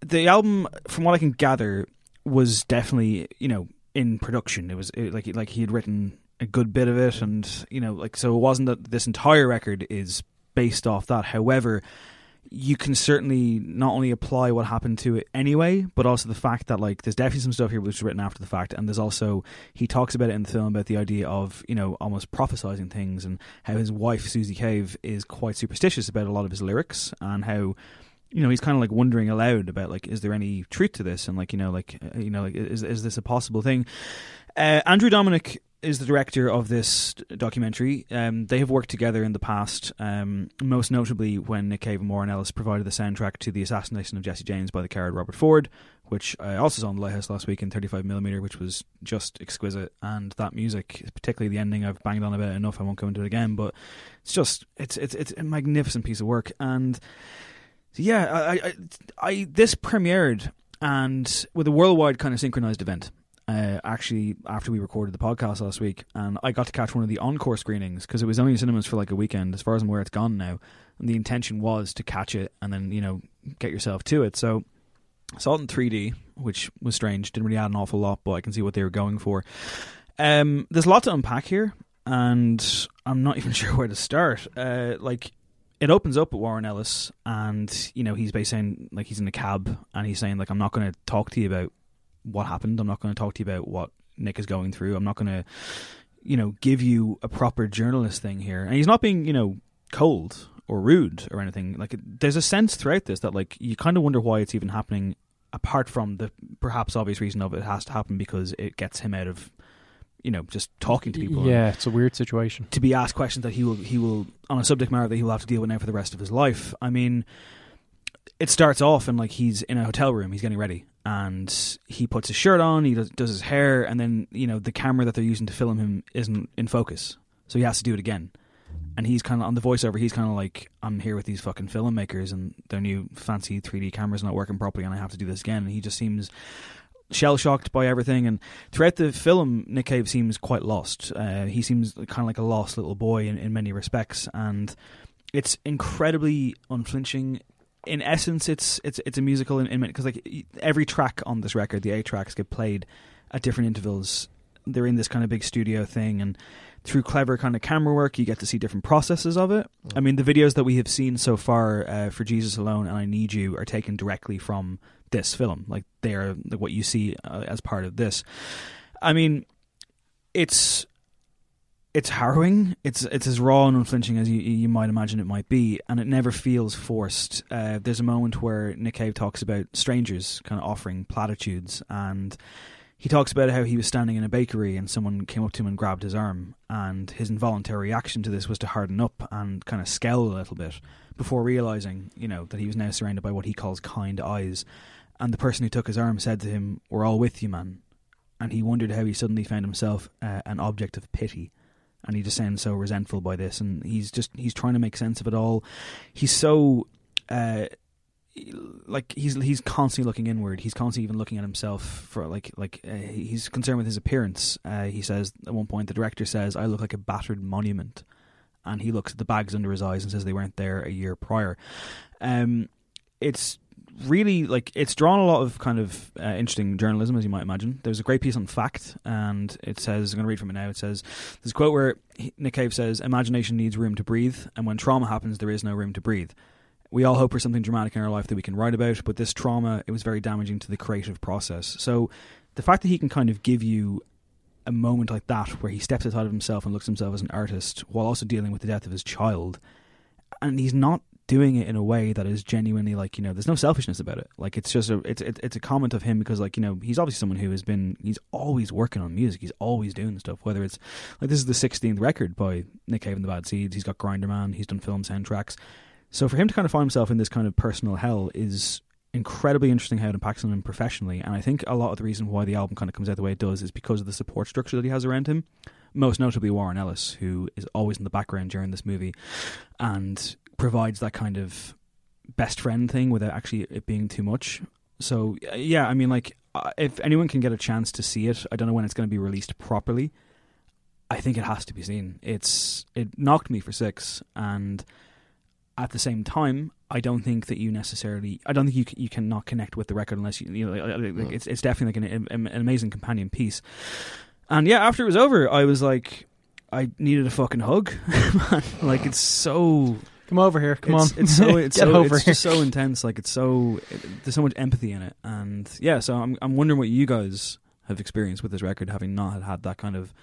the album, from what I can gather, was definitely you know in production. It was it, like like he had written a good bit of it, and you know like so it wasn't that this entire record is based off that. However you can certainly not only apply what happened to it anyway, but also the fact that like there's definitely some stuff here which was written after the fact, and there's also he talks about it in the film about the idea of you know almost prophesizing things and how his wife Susie Cave is quite superstitious about a lot of his lyrics and how you know he's kind of like wondering aloud about like is there any truth to this and like you know like uh, you know like is is this a possible thing? Uh, Andrew Dominik is the director of this documentary. Um, they have worked together in the past, um, most notably when Nick Cave and Warren Ellis provided the soundtrack to the assassination of Jesse James by the coward Robert Ford, which I also saw in the Lighthouse last week in 35mm, which was just exquisite. And that music, particularly the ending, I've banged on about enough. I won't go into it again, but it's just it's it's it's a magnificent piece of work. And yeah, I, I, I this premiered and with a worldwide kind of synchronized event. Uh, actually, after we recorded the podcast last week, and I got to catch one of the encore screenings because it was only in cinemas for like a weekend. As far as I'm aware, it's gone now, and the intention was to catch it and then you know get yourself to it. So I saw it in 3D, which was strange. Didn't really add an awful lot, but I can see what they were going for. Um, there's a lot to unpack here, and I'm not even sure where to start. Uh, like, it opens up with Warren Ellis, and you know he's basically saying like he's in a cab, and he's saying like I'm not going to talk to you about what happened. I'm not going to talk to you about what Nick is going through. I'm not going to, you know, give you a proper journalist thing here. And he's not being, you know, cold or rude or anything. Like, there's a sense throughout this that like you kind of wonder why it's even happening. Apart from the perhaps obvious reason of it has to happen because it gets him out of, you know, just talking to people. Yeah, it's a weird situation. to be asked questions that he will he will on a subject matter that he will have to deal with now for the rest of his life. I mean, it starts off and like he's in a hotel room, he's getting ready, and he puts his shirt on, he does, does his hair, and then you know the camera that they're using to film him isn't in focus, so he has to do it again. And he's kind of on the voiceover. He's kind of like, "I'm here with these fucking filmmakers, and their new fancy 3D cameras not working properly, and I have to do this again." And he just seems shell shocked by everything. And throughout the film, Nick Cave seems quite lost. Uh, he seems kind of like a lost little boy in, in many respects, and it's incredibly unflinching. In essence, it's it's it's a musical in because like every track on this record, the eight tracks get played at different intervals. They're in this kind of big studio thing, and through clever kind of camera work, you get to see different processes of it. I mean, the videos that we have seen so far uh, for Jesus Alone and I Need You are taken directly from this film. Like they are like what you see uh, as part of this. I mean, it's it's harrowing. It's it's as raw and unflinching as you you might imagine it might be, and it never feels forced. Uh, there's a moment where Nick Cave talks about strangers kind of offering platitudes, and he talks about how he was standing in a bakery and someone came up to him and grabbed his arm, and his involuntary reaction to this was to harden up and kind of scowl a little bit before realizing, you know, that he was now surrounded by what he calls kind eyes. And the person who took his arm said to him, "We're all with you, man." And he wondered how he suddenly found himself uh, an object of pity and he just sounds so resentful by this and he's just he's trying to make sense of it all. He's so uh like he's he's constantly looking inward. He's constantly even looking at himself for like like uh, he's concerned with his appearance. Uh, he says at one point the director says i look like a battered monument. And he looks at the bags under his eyes and says they weren't there a year prior. Um it's really like it's drawn a lot of kind of uh, interesting journalism, as you might imagine. There's a great piece on Fact, and it says I'm going to read from it now. It says there's a quote where he, Nick Cave says, "Imagination needs room to breathe, and when trauma happens, there is no room to breathe." We all hope for something dramatic in our life that we can write about, but this trauma it was very damaging to the creative process. So the fact that he can kind of give you a moment like that where he steps outside of himself and looks at himself as an artist while also dealing with the death of his child and he's not doing it in a way that is genuinely like you know there's no selfishness about it. Like it's just a it's it's a comment of him because like you know he's obviously someone who has been he's always working on music. He's always doing stuff whether it's like this is the 16th record by Nick Cave and the Bad Seeds. He's got Grinderman. He's done film soundtracks. So for him to kind of find himself in this kind of personal hell is incredibly interesting how it impacts on him professionally. And I think a lot of the reason why the album kind of comes out the way it does is because of the support structure that he has around him. Most notably Warren Ellis who is always in the background during this movie. And provides that kind of best friend thing without actually it being too much. So yeah, I mean, like uh, if anyone can get a chance to see it, I don't know when it's going to be released properly. I think it has to be seen. It's it knocked me for six, and at the same time, I don't think that you necessarily. I don't think you can, you cannot connect with the record unless you. you know, like, like, it's it's definitely like an, an amazing companion piece. And yeah, after it was over, I was like, I needed a fucking hug. like it's so Come over here. Come it's, on. It's so it's so over it's here. just so intense. Like it's so it, there's so much empathy in it, and yeah. So I'm I'm wondering what you guys have experienced with this record, having not had, had that kind of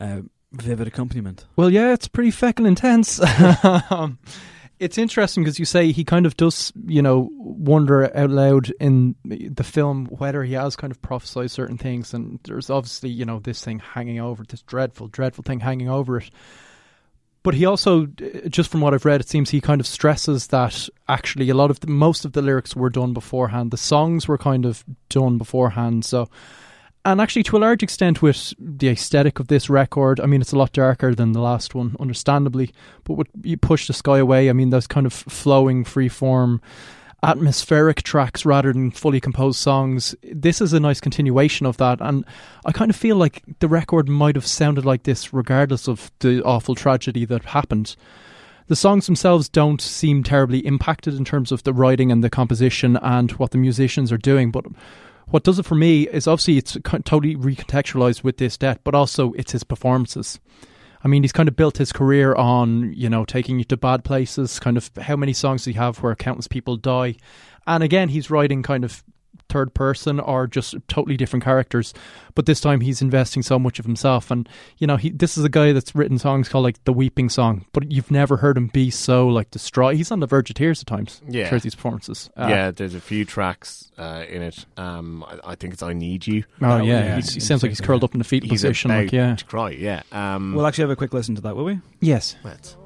uh, vivid accompaniment. Well, yeah, it's pretty feckin' intense. um, it's interesting because you say he kind of does, you know, wonder out loud in the film whether he has kind of prophesied certain things, and there's obviously, you know, this thing hanging over, this dreadful, dreadful thing hanging over it. But he also, uh, just from what I've read, it seems he kind of stresses that actually a lot of the, most of the lyrics were done beforehand. The songs were kind of done beforehand, so and actually to a large extent with the aesthetic of this record i mean it's a lot darker than the last one understandably but what you push the sky away i mean those kind of flowing free form atmospheric tracks rather than fully composed songs this is a nice continuation of that and i kind of feel like the record might have sounded like this regardless of the awful tragedy that happened the songs themselves don't seem terribly impacted in terms of the writing and the composition and what the musicians are doing but what does it for me is obviously it's totally recontextualized with this death, but also it's his performances. I mean, he's kind of built his career on, you know, taking you to bad places, kind of how many songs do you have where countless people die? And again, he's writing kind of third person or just totally different characters. But this time he's investing so much of himself. And, you know, he this is a guy that's written songs called like The Weeping Song, but you've never heard him be so like distraught. He's on the verge of tears at times. Yeah. throughout these performances. Uh, yeah, there's a few tracks uh, in it. Um, I, I think it's "I Need You." Oh yeah, where he sounds like he's curled up in a fetal he's position. Like yeah, to cry. Yeah. Um, We'll actually have a quick listen to that, will we? yes. let's-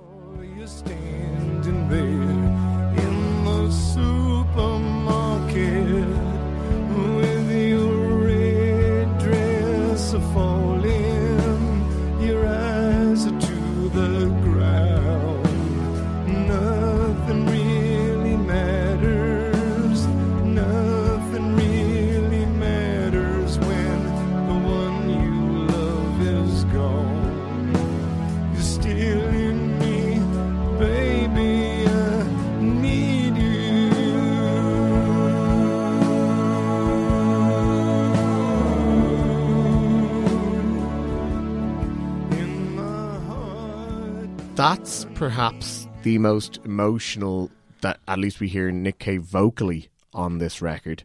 that's perhaps the most emotional that at least we hear Nick Cave vocally on this record.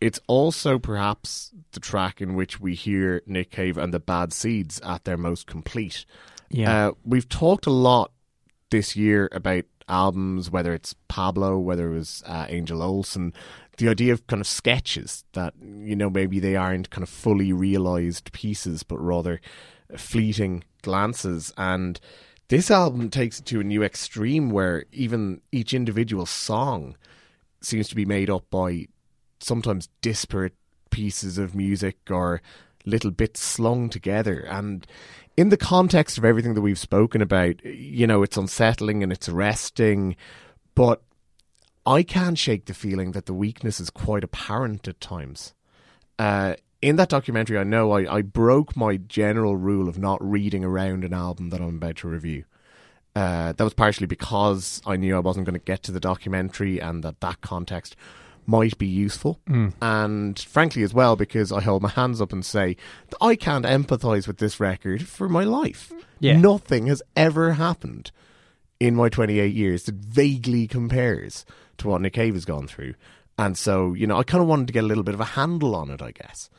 it's also perhaps the track in which we hear Nick Cave and the Bad Seeds at their most complete. Yeah. Uh, we've talked a lot this year about albums, whether it's Pablo, whether it was uh, Angel Olsen, the idea of kind of sketches that, you know, maybe they aren't kind of fully realized pieces, but rather fleeting glances. And this album takes it to a new extreme where even each individual song seems to be made up by sometimes disparate pieces of music or little bits slung together. And in the context of everything that we've spoken about, you know, it's unsettling and it's arresting, but I can shake the feeling that the weakness is quite apparent at times. Uh, in that documentary, I know I, I broke my general rule of not reading around an album that I'm about to review. Uh, that was partially because I knew I wasn't going to get to the documentary and that that context might be useful. Mm. And frankly, as well, because I hold my hands up and say I can't empathize with this record for my life. Yeah. Nothing has ever happened in my 28 years that vaguely compares to what Nick Cave has gone through. And so, you know, I kind of wanted to get a little bit of a handle on it, I guess.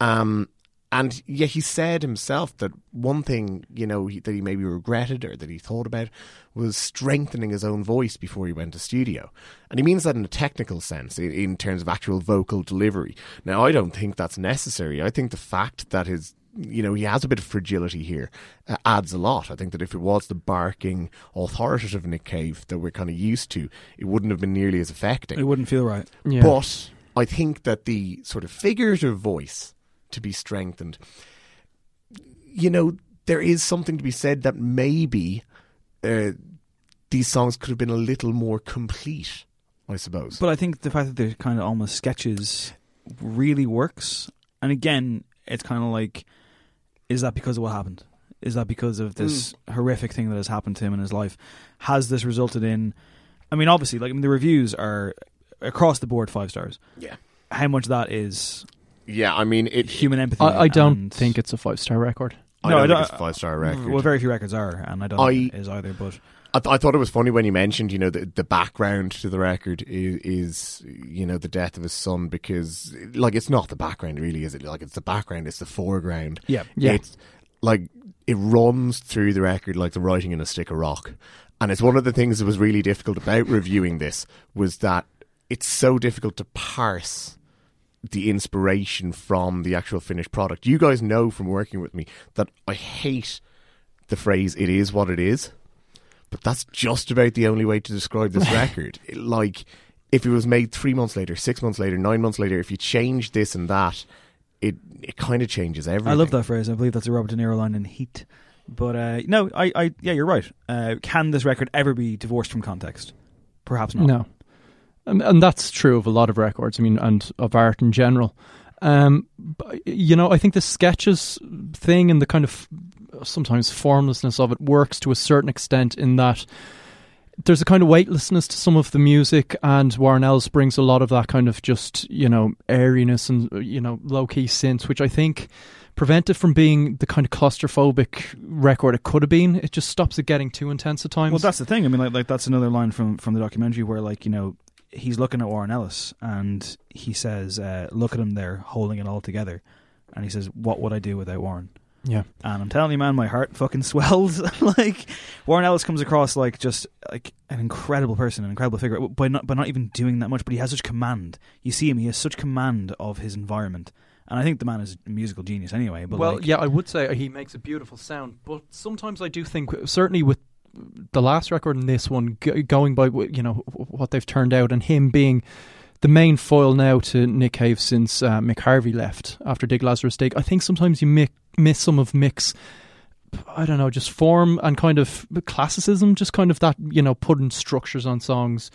Um, and yeah, he said himself that one thing, you know, he, that he maybe regretted or that he thought about was strengthening his own voice before he went to studio. And he means that in a technical sense, in, in terms of actual vocal delivery. Now, I don't think that's necessary. I think the fact that his you know, he has a bit of fragility here, uh, adds a lot. I think that if it was the barking, authoritative Nick Cave that we're kind of used to, it wouldn't have been nearly as affecting. It wouldn't feel right. Yeah. But I think that the sort of figurative voice to be strengthened, you know, there is something to be said that maybe uh, these songs could have been a little more complete, I suppose. But I think the fact that they're kind of almost sketches really works. And again, it's kind of like, is that because of what happened? Is that because of this mm. horrific thing that has happened to him in his life? Has this resulted in? I mean, obviously, like I mean, the reviews are across the board five stars. Yeah. How much that is yeah, I mean, it, human empathy? I, I don't and- think it's a five star record. I No, don't I don't- it's a five star mm, record. Well, very few records are, and I don't I- think it is either. But I, th- I thought it was funny when you mentioned, you know, the, the background to the record is, is, you know, the death of his son because, like, it's not the background, really, is it? Like, it's the background, it's the foreground. Yeah. Yeah. It's like it runs through the record like the writing in a stick of rock, and it's one of the things that was really difficult about reviewing this was that it's so difficult to parse the inspiration from the actual finished product. You guys know from working with me that I hate the phrase "it is what it is." But that's just about the only way to describe this record. like, if it was made three months later, six months later, nine months later, if you change this and that, it it kind of changes everything. I love that phrase. I believe that's a Robert De Niro line in Heat. But uh, no, I, I, yeah, you're right. Uh, can this record ever be divorced from context? Perhaps not. No. And, and that's true of a lot of records, I mean, and of art in general. Um, but, you know, I think the sketches thing and the kind of sometimes formlessness of it works to a certain extent in that there's a kind of weightlessness to some of the music, and Warren Ellis brings a lot of that kind of just, you know, airiness and, you know, low key synth, which I think prevent it from being the kind of claustrophobic record it could have been. It just stops it getting too intense at times. Well, that's the thing. I mean, like, like that's another line from from the documentary where, like, you know, he's looking at Warren Ellis and he says, uh, "Look at him there, holding it all together," and he says, "What would I do without Warren?" Yeah. And I'm telling you, man, my heart fucking swells. like Warren Ellis comes across like just like an incredible person, an incredible figure, by not by not even doing that much. But he has such command. You see him; he has such command of his environment. And I think the man is a musical genius anyway. But well, like, yeah, I would say he makes a beautiful sound, but sometimes I do think, certainly with the last record and this one, going by you know what they've turned out, and him being the main foil now to Nick Cave since uh, Mick Harvey left after Dig Lazarus Dig, I think sometimes you mi- miss some of Mick's. I don't know, just form and kind of classicism, just kind of that, you know, putting structures on songs,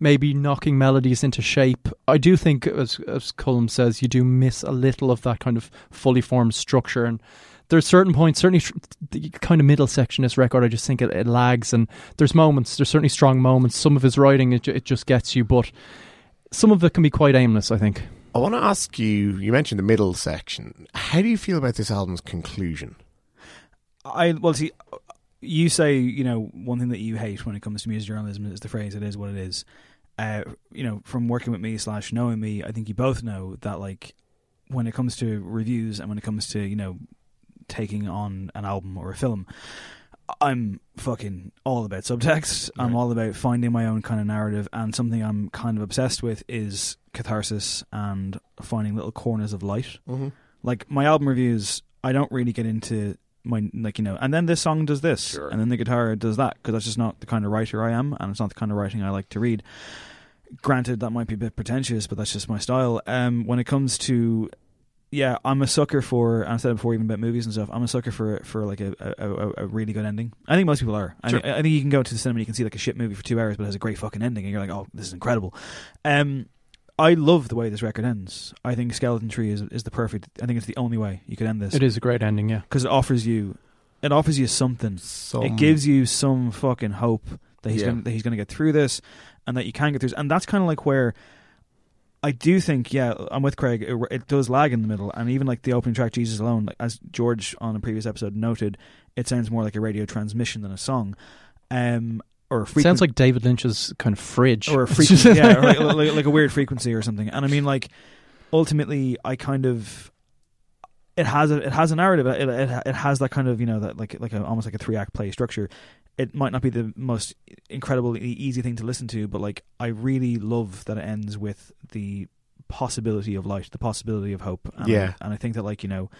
maybe knocking melodies into shape. I do think, as as Cullum says, you do miss a little of that kind of fully formed structure. And there's certain points, certainly the kind of middle section of this record, I just think it, it lags. And there's moments, there's certainly strong moments. Some of his writing, it, it just gets you, but some of it can be quite aimless, I think. I want to ask you. You mentioned the middle section. How do you feel about this album's conclusion? I well see. You say you know one thing that you hate when it comes to music journalism is the phrase "it is what it is." uh, you know, from working with me slash knowing me, I think you both know that like when it comes to reviews and when it comes to you know taking on an album or a film, I'm fucking all about subtext. I'm all about finding my own kind of narrative, and something I'm kind of obsessed with is catharsis and finding little corners of light. Mhm. Like my album reviews, I don't really get into my like you know, and then this song does this, Sure. and then the guitar does that because that's just not the kind of writer I am, and it's not the kind of writing I like to read. Granted, that might be a bit pretentious, but that's just my style. Um, when it comes to yeah, I'm a sucker for. and I said it before, even about movies and stuff. I'm a sucker for for like a a, a, a really good ending. I think most people are. I, Sure. mean, I think you can go to the cinema, and you can see like a shit movie for two hours, but it has a great fucking ending, and you're like, oh, this is incredible. Um, I love the way this record ends. I think Skeleton Tree is is the perfect. I think it's the only way you could end this It is a great ending, yeah. because it offers you, it offers you something. Some- it gives you some fucking hope that he's Yeah. gonna that he's gonna get through this, and that you can get through. this. And that's kind of like where I do think, yeah, I'm with Craig. It, it does lag in the middle, and even like the opening track, Jesus Alone, like, as George on a previous episode noted, it sounds more like a radio transmission than a song. Um, or a frequent- Sounds like David Lynch's kind of fridge. or a frequency, yeah, or like, like, like a weird frequency or something. And I mean, like, ultimately, I kind of it has a it has a narrative. It it, it has that kind of you know that like like a, almost like a three act play structure. It might not be the most incredible e- easy thing to listen to, but like I really love that it ends with the possibility of light, the possibility of hope. And Yeah. and I think that like you know,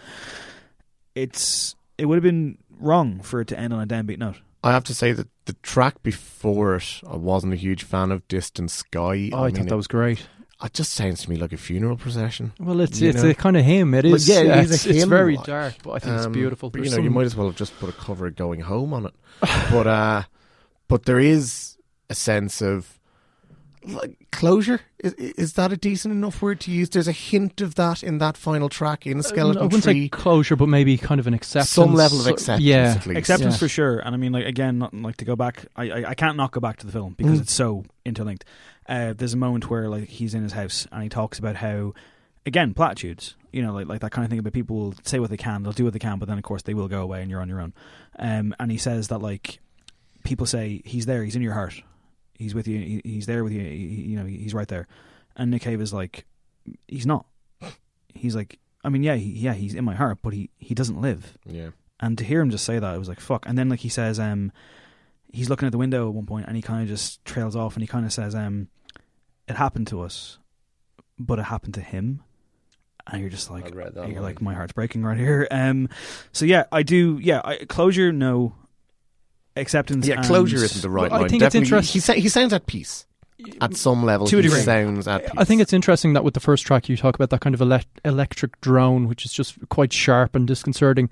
it's it would have been wrong for it to end on a downbeat note. I have to say that the track before it, I wasn't a huge fan of Distant Sky. Oh, I, thought that was great. It just sounds to me like a funeral procession. Well, it's it's know? a kind of hymn. It is. Yeah, it a it's, it's hymn, very like, dark, but I think it's Um, beautiful. But, you know, you might as well have just put a cover of "Going Home" on it. but uh, but there is a sense of like closure. Is, is that a decent enough word to use? There's a hint of that in that final track in Uh, I Skeleton wouldn't Tree. say closure, but maybe kind of an acceptance. Some level of acceptance, Yeah, at least. acceptance Yeah. for sure. And I mean, like again, not like to go back. I I, I can't not go back to the film because Mm. it's so interlinked. Uh, there's a moment where like he's in his house and he talks about how, again, platitudes. You know, like like that kind of thing about people will say what they can, they'll do what they can, but then of course they will go away and you're on your own. Um, and he says that like people say he's there, he's in your heart, he's with you, he, he's there with you, he, you know, he's right there. And Nick Cave is like, he's not. He's like, I mean, yeah, he, yeah, he's in my heart, but he he doesn't live. Yeah. And to hear him just say that, it was like fuck. And then like he says, um, he's looking at the window at one point, and he kind of just trails off, and he kind of says, um, it happened to us, but it happened to him. And you're just like, you're line. like, my heart's breaking right here. Um, so yeah, I do. Yeah, I, closure, no. Acceptance. Yeah, and- closure isn't the right Well, I line. think it's Definitely, interest- He, he sounds at peace at some level. To a he degree. sounds at peace. I think it's interesting that with the first track you talk about that kind of elec electric drone, which is just quite sharp and disconcerting.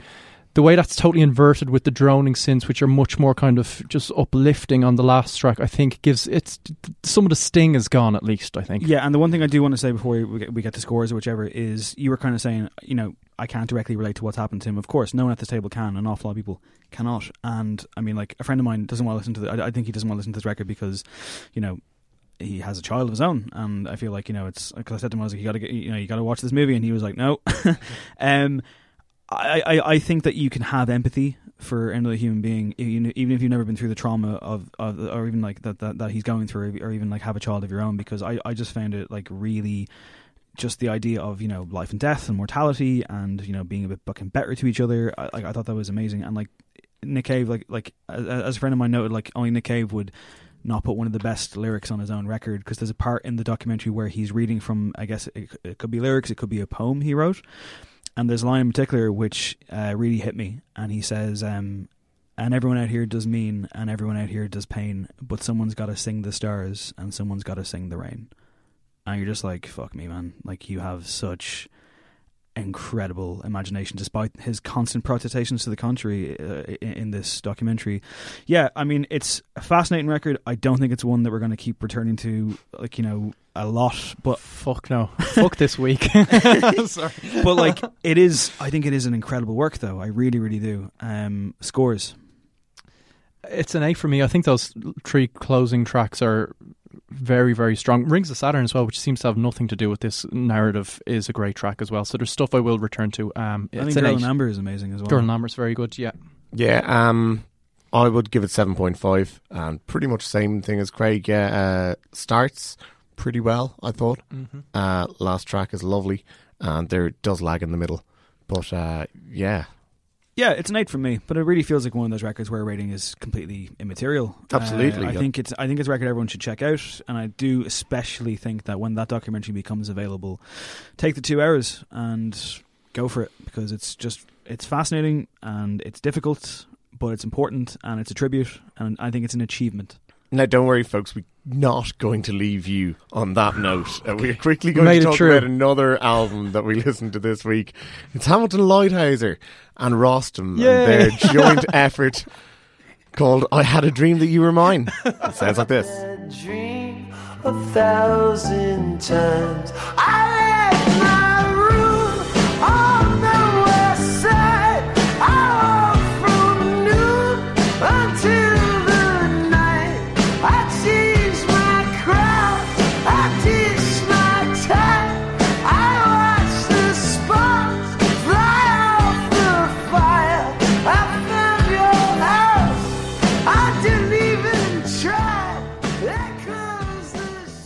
The way that's totally inverted with the droning synths, which are much more kind of just uplifting on the last track, I think gives it's some of the sting is gone at least. I think. Yeah, and the one thing I do want to say before we get, we get to scores or whichever is you were kind of saying, you know, I can't directly relate to what's happened to him. Of course, no one at this table can. And an awful lot of people cannot. And I mean, like a friend of mine doesn't want to listen to. The, I, I think he doesn't want to listen to this record because, you know, he has a child of his own, and I feel like you know it's because I said to him I was like, you got to you know, you got to watch this movie, and he was like, no. um, I, I I think that you can have empathy for another human being, even even if you've never been through the trauma of, of or even like that, that that he's going through, or even like have a child of your own. Because I I just found it like really. Just the idea of you know life and death and mortality and you know being a bit fucking better to each other, I, like I thought that was amazing. And like Nick Cave, like like as, as a friend of mine noted, like only Nick Cave would not put one of the best lyrics on his own record because there's a part in the documentary where he's reading from I guess it, it could be lyrics, it could be a poem he wrote, and there's a line in particular which uh, really hit me, and he says, um, "And everyone out here does mean, and everyone out here does pain, but someone's got to sing the stars, and someone's got to sing the rain." And you're just like, "Fuck me, man! Like you have such." incredible imagination despite his constant protestations to the contrary uh, in, in this documentary. Yeah i mean it's a fascinating record. I don't think it's one that we're going to keep returning to like you know a lot but fuck no. Fuck this week. Sorry. But like it is i think it is an incredible work though. I really really do. Um scores. It's an A for me. I think those three closing tracks are very, very strong. Rings of Saturn as well, which seems to have nothing to do with this narrative, is a great track as well. So there's stuff I will return to. Um, i think an girl eight. and amber is amazing as well Girl and is very good. Yeah, Yeah, um, I would give it 7.5 and pretty much same thing as Craig. Yeah, uh, starts pretty well, I thought. Mhm. Uh, last track is lovely and there does lag in the middle. But uh, yeah, Yeah, it's an eight for me, but it really feels like one of those records where a rating is completely immaterial. Absolutely, Uh, I yeah. think it's I think it's a record everyone should check out, and I do especially think that when that documentary becomes available, take the two hours and go for it because it's just it's fascinating and it's difficult, but it's important and it's a tribute, and I think it's an achievement. Now, don't worry, folks. We're not going to leave you on that note. Uh, we're quickly going Made to it talk true. about another album that we listened to this week. It's Hamilton Leithauser and Rostam and their joint effort called "I Had a Dream That You Were Mine." It sounds like this. dream a thousand times. I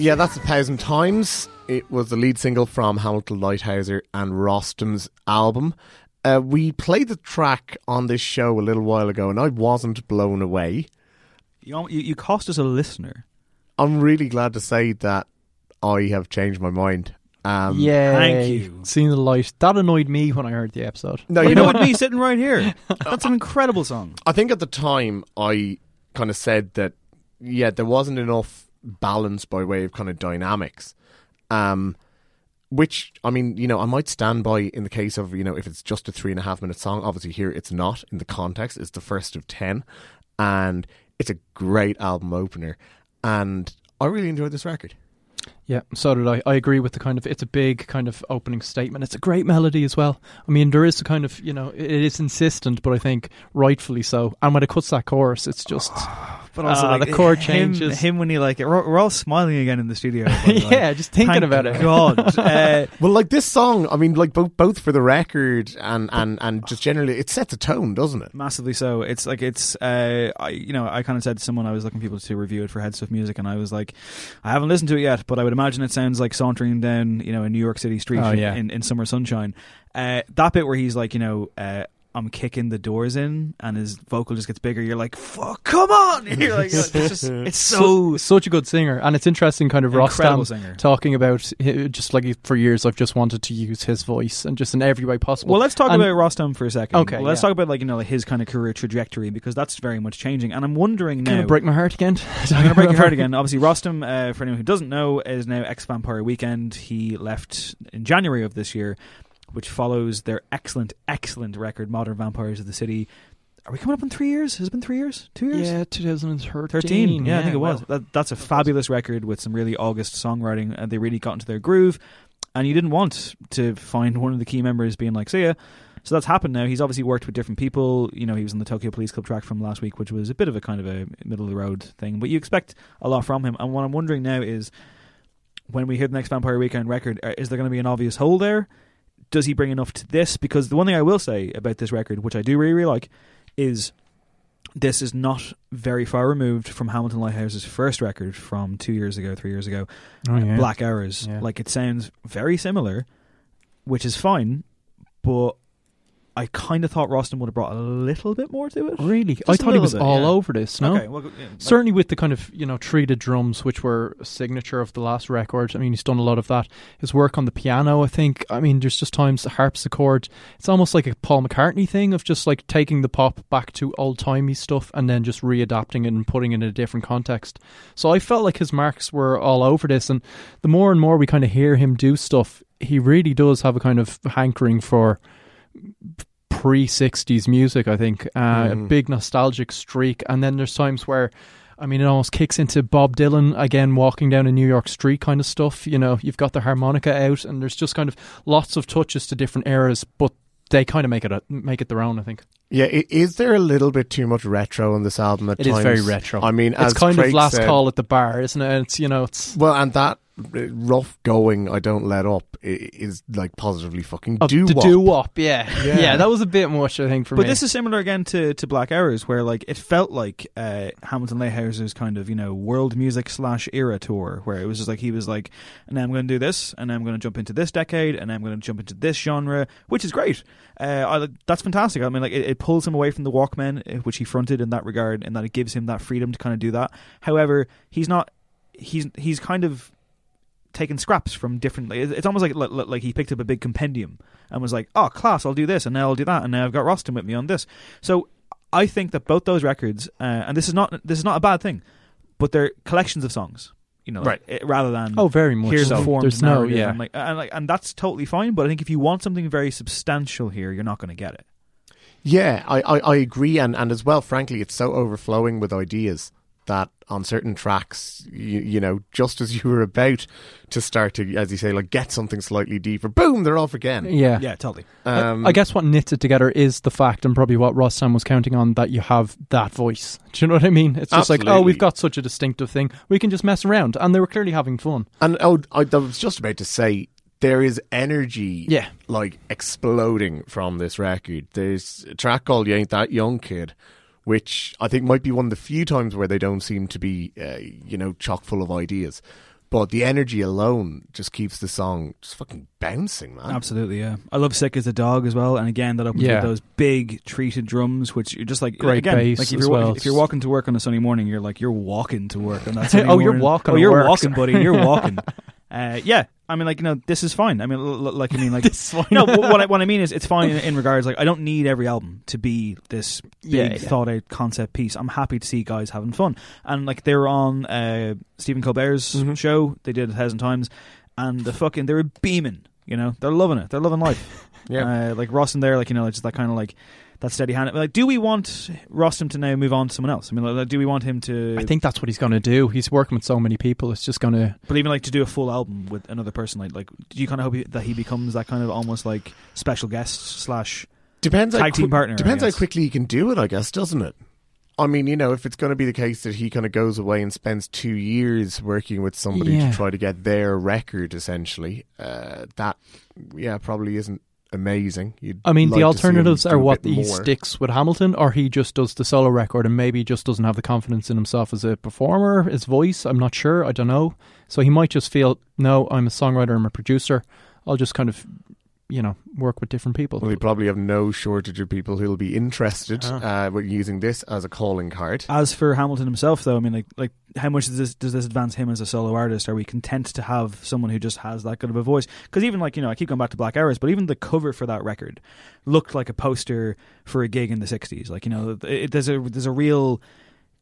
Yeah, that's a thousand times. It was the lead single from Hamilton Leithauser and Rostam's album. Uh, we played the track on this show a little while ago, and I wasn't blown away. You you, you cost us a listener. I'm really glad to say that I have changed my mind. Um, yeah, thank you. Seeing the light that annoyed me when I heard the episode. No, you know what? what? Me sitting right here. That's an incredible song. I think at the time I kind of said that yeah, there wasn't enough balance by way of kind of dynamics. Um, which I mean, you know, I might stand by in the case of you know if it's just a three and a half minute song. Obviously, here it's not. In the context, it's the first of ten, and it's a great album opener. And I really enjoyed this record. Yeah, so did I. I agree with the kind of it's a big kind of opening statement. It's a great melody as well. I mean, there is a kind of you know it is insistent, but I think rightfully so. And when it cuts that chorus, it's just But also, Ah, like, the chord him, changes. Him when he like, we're, we're all smiling again in the studio. by the way. yeah, just thinking Thank about it. God, uh, Well, like this song, I mean, like both both for the record and and and just generally, it sets a tone, doesn't it? massively so. It's like it's, uh, I you know, I kind of said to someone I was looking for people to review it for Head Stuff Music, and I was like, I haven't listened to it yet, but I would imagine it sounds like sauntering down, you know, a New York City street Oh, yeah. in, in summer sunshine. Uh, that bit where he's like, you know. Uh, I'm kicking the doors in, and his vocal just gets bigger. You're like, "Fuck, come on!" You're like, it's just, it's so such a good singer, and it's interesting, kind of Incredible Rostam singer. talking about just like for years I've just wanted to use his voice and just in every way possible. Well, let's talk And- about Rostam for a second. Okay, Well, let's yeah. talk about like you know like his kind of career trajectory because that's very much changing. And I'm wondering now. Gonna break my heart again. I'm gonna break your heart again. Obviously, Rostam, uh, for anyone who doesn't know, is now ex Vampire Weekend. He left in January of this year, which follows their excellent, excellent record, Modern Vampires of the City. Are we coming up on three years? Has it been three years? Two years? Yeah, 2013. 13 yeah, i think it was that, that's a fabulous record with some really august songwriting and they really got into their groove and you didn't want to find one of the key members being like see ya so that's happened now he's obviously worked with different people you know he was on the tokyo police club track from last week which was a bit of a kind of a middle of the road thing but you expect a lot from him and what i'm wondering now is when we hear the next vampire weekend record uh, is there going to be an obvious hole there does he bring enough to this because the one thing i will say about this record which i do really really like is this is not very far removed from Hamilton Leithauser's first record from two years ago, three years ago, Oh, yeah. Black Hours. Yeah. Like it sounds very similar, which is fine, but I kind of thought Rostam would have brought a little bit more to it. Really, Just I thought he was bit, all yeah. over this. No, Okay, well, yeah, certainly with the kind of you know treated drums, which were a signature of the last record. I mean, he's done a lot of that. His work on the piano, I think. I mean, there's just times the harpsichord. It's almost like a Paul McCartney thing of just like taking the pop back to old timey stuff and then just readapting it and putting it in a different context. So I felt like his marks were all over this, and the more and more we kind of hear him do stuff, he really does have a kind of hankering for pre 60s music, I think. Uh, A Mhm. big nostalgic streak. And then there's times where, I mean, it almost kicks into Bob Dylan again, walking down a New York street kind of stuff. You know, you've got the harmonica out, and there's just kind of lots of touches to different eras, but they kind of make it a, make it their own, I think. Yeah, is there a little bit too much retro on this album at It is times? very retro. I mean, it's kind Craig of last said- call at the bar, isn't it? It's, you know, it's. Well, and that rough going. I don't let up i- is like positively fucking do the wop. doo wop, yeah. Yeah. yeah, That was a bit much, I think, for But me. But this is similar again to, to Black Hours, where like it felt like uh, Hamilton Leithauser's kind of you know world music slash era tour, where it was just like he was like, and I'm going to do this, and I'm going to jump into this decade, and I'm going to jump into this genre, which is great. Uh, I, that's fantastic. I mean, like it, it pulls him away from the Walkmen, uh, which he fronted in that regard, and that it gives him that freedom to kind of do that. However, he's not. He's he's kind of taken scraps from differently. It's almost like like like he picked up a big compendium and was like, "Oh, class, I'll do this, and now I'll do that, and now I've got Rostam with me on this." So I think that both those records, uh, and this is not this is not a bad thing, but they're collections of songs. You know, Right. it- rather than Oh, very much here's so. a formed There's no- yeah. and like, and like and that's totally fine. But I think if you want something very substantial here, you're not going to get it. Yeah, I, I, I agree, and, and as well, frankly, it's so overflowing with ideas that on certain tracks, you, you know, just as you were about to start to, as you say, like get something slightly deeper, boom, they're off again. Yeah. Yeah, totally. Um, I, I guess what knits it together is the fact, and probably what Rostam was counting on, that you have that voice. Do you know what I mean? It's just like, oh, we've got such a distinctive thing. We can just mess around. And they were clearly having fun. And oh, I, I was just about to say there is energy, Yeah. like exploding from this record. There's a track called "You Ain't That Young Kid," which I think might be one of the few times where they don't seem to be, uh, you know, chock full of ideas. But the energy alone just keeps the song just fucking bouncing, man. Absolutely, yeah. I love "Sick as a Dog" as well, and again that opens Yeah. with those big treated drums, which you're just like Great again, bass like if as you're well. if you're walking to work on a sunny morning, you're like you're walking to work on that. Sunny Oh, you're walking Oh, you're work, walking, sorry. buddy. You're walking. Uh, yeah, I mean, like you know, this is fine. I mean, l- l- like I mean, like This is fine. No, what I, what I mean is, it's fine in, in regards. Like, I don't need every album to be this big Yeah, yeah. thought out concept piece. I'm happy to see guys having fun. And like they were on uh, Stephen Colbert's Mm-hmm. show. They did it a thousand times, and the fucking they were beaming. You know, they're loving it. They're loving life. Yeah. uh, like Rostam there, like you know, just that kind of like that steady hand. Like, do we want Rostam to now move on to someone else? I mean, like, do we want him to? I think that's what he's going to do. He's working with so many people. It's just going to. But even like to do a full album with another person, like like, do you kind of hope he, that he becomes that kind of almost like special guest slash Depends how tag team qui- partner? Depends how quickly he can do it, I guess, doesn't it? I mean, you know, if it's going to be the case that he kind of goes away and spends two years working with somebody Yeah. to try to get their record, essentially, uh, that yeah probably isn't amazing. You'd I mean, like the to see him alternatives are what he more. sticks with Hamilton, or he just does the solo record and maybe just doesn't have the confidence in himself as a performer, his voice. I'm not sure. I don't know. So he might just feel, no, I'm a songwriter, I'm a producer. I'll just kind of, you know, work with different people. Well, he probably have no shortage of people who'll be interested Ah. uh, with using this as a calling card. As for Hamilton himself, though, I mean, like, like how much does this does this advance him as a solo artist? Are we content to have someone who just has that good of a voice? Because even like you know, I keep going back to Black Hours, but even the cover for that record looked like a poster for a gig in the '60s. Like you know, it, there's a there's a real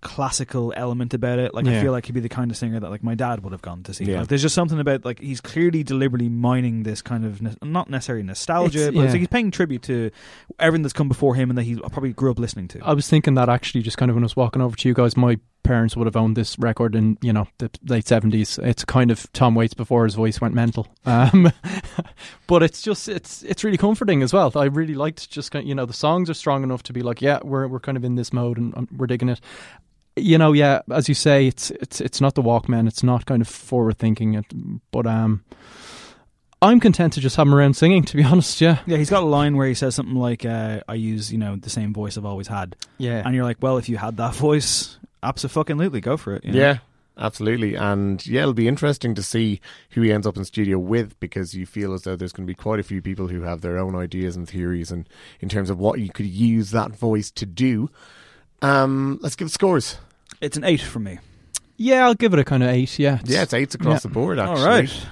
classical element about it. Like I feel like he'd be the kind of singer that like my dad would have gone to see. Yeah. Like, there's just something about like he's clearly deliberately mining this kind of ne- not necessarily nostalgia, It's- but it's like he's paying tribute to everything that's come before him and that he probably grew up listening to. I was thinking that actually, just kind of when I was walking over to you guys, my parents would have owned this record in you know the late seventies. It's kind of Tom Waits before his voice went mental, um, but it's just it's it's really comforting as well. I really liked just kind of, you know the songs are strong enough to be like yeah we're we're kind of in this mode and we're digging it. You know, yeah, as you say, it's it's it's not the Walkmen. It's not kind of forward thinking, it, but um, I'm content to just have him around singing. To be honest, yeah, Yeah, he's got a line where he says something like, uh, "I use you know the same voice I've always had," yeah. and you're like, "Well, if you had that voice, absolutely, go for it." you know? Yeah, absolutely. And yeah, it'll be interesting to see who he ends up in studio with because you feel as though there's going to be quite a few people who have their own ideas and theories and in terms of what you could use that voice to do. Um, let's give it scores. it's an eight from me. yeah, I'll give it a kind of eight. Yeah, It's- Yeah, it's eights across Yeah. the board, actually. All right,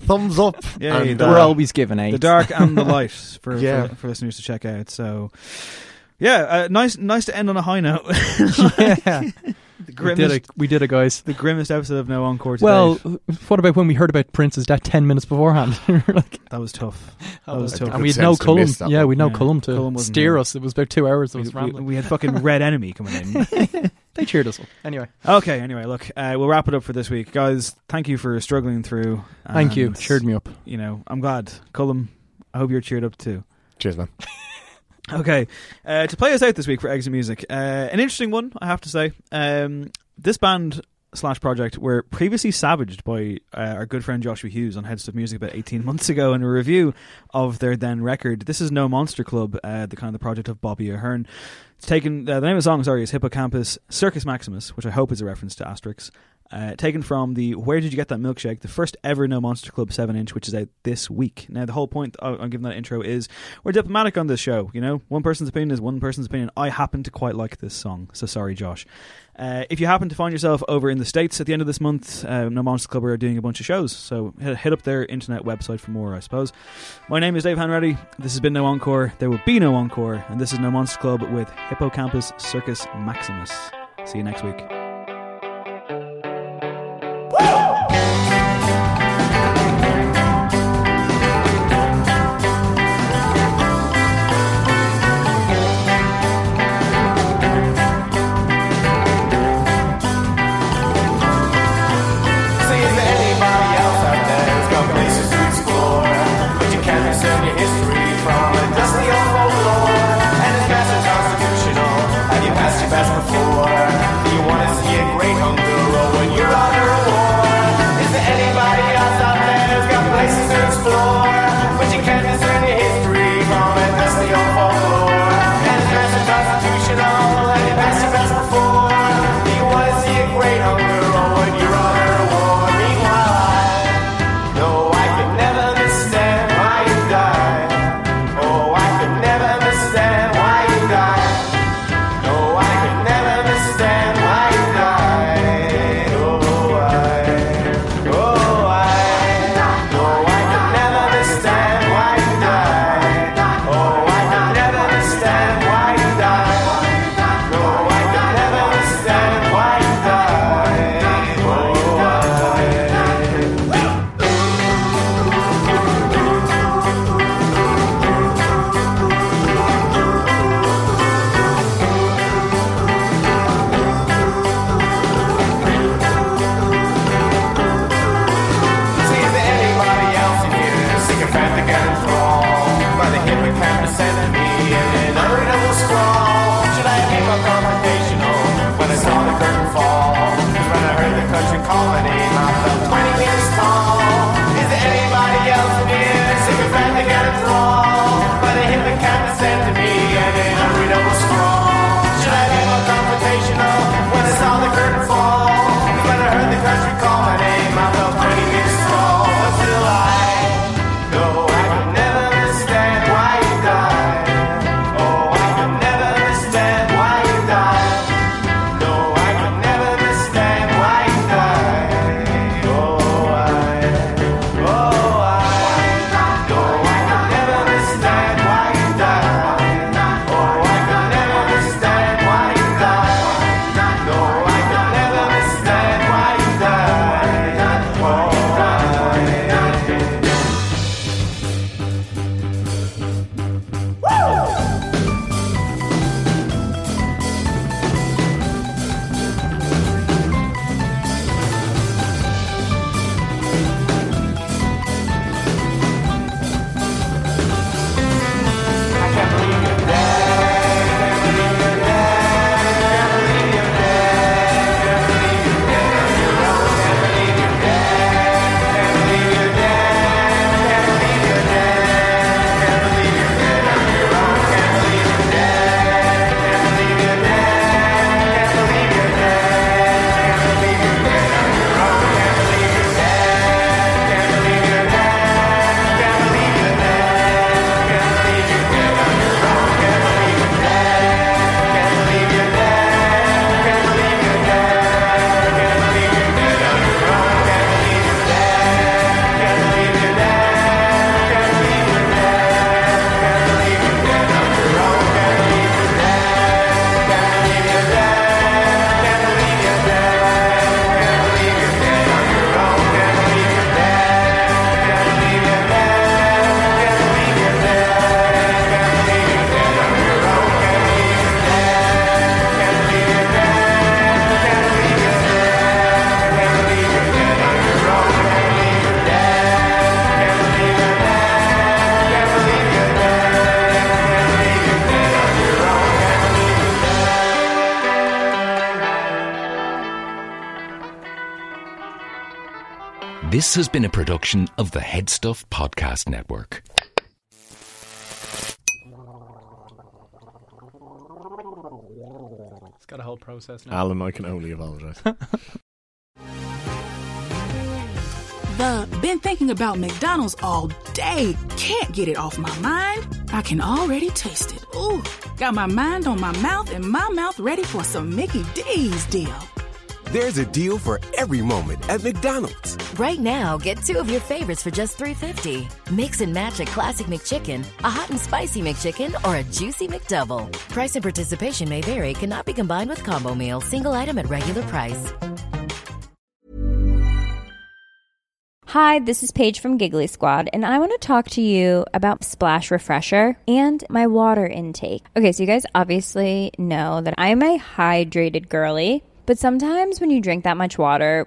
Thumbs up. Yeah, and, yeah, we're uh, always giving eight. the dark and the light for, Yeah. for for listeners to check out. So, yeah, uh, nice nice to end on a high note. yeah. The We did it, we did it, guys. the grimmest episode of No Encore. To Well, what about when we heard about Prince's death ten minutes beforehand? Like, that was tough. That oh, was tough. and we had no Cullum. Yeah, we had no Yeah. Cullum to Cullum steer there. us. It was about two hours. Of We, us rambling. we had fucking Red Enemy coming in. they cheered us up. Anyway, Okay, anyway, look, uh, we'll wrap it up for this week, guys. Thank you for struggling through. thank you. Cheered me up. You know, I'm glad, Cullum. I hope you're cheered up too. Cheers, man. Okay, uh, to play us out this week for Exit Music, uh, an interesting one, I have to say. Um, this band slash project were previously savaged by uh, our good friend Joshua Hughes on Headstuff Music about 18 months ago in a review of their then record. This is No Monster Club, uh, the kind of the project of Bobby Ahern. It's taken, uh, the name of the song, sorry, is Hippocampus Circus Maximus, which I hope is a reference to Asterix. Uh, taken from the Where Did You Get That Milkshake, the first ever No Monster Club 7 inch, which is out this week. Now, the whole point I'm giving that intro is we're diplomatic on this show. You know, one person's opinion is one person's opinion. I happen to quite like this song, so sorry, Josh. Uh, if you happen to find yourself over in the States at the end of this month, uh, No Monster Club are doing a bunch of shows, so hit, hit up their internet website for more, I suppose. My name is Dave Hanratty. This has been No Encore. There will be no Encore, and this is No Monster Club with Hippocampus Circus Maximus. See you next week. This has been a production of the Head Stuff Podcast Network. It's got a whole process now. Alan, I can only apologise. The been thinking about McDonald's all day. Can't get it off my mind. I can already taste it. Ooh, got my mind on my mouth and my mouth ready for some Mickey D's deal. There's a deal for every moment at McDonald's. Right now, get two of your favorites for just $3.50. Mix and match a classic McChicken, a hot and spicy McChicken, or a juicy McDouble. Price and participation may vary, cannot be combined with combo meal, single item at regular price. Hi, this is Paige from Giggly Squad, and I want to talk to you about Splash Refresher and my water intake. Okay, so you guys obviously know that I'm a hydrated girly, but sometimes when you drink that much water,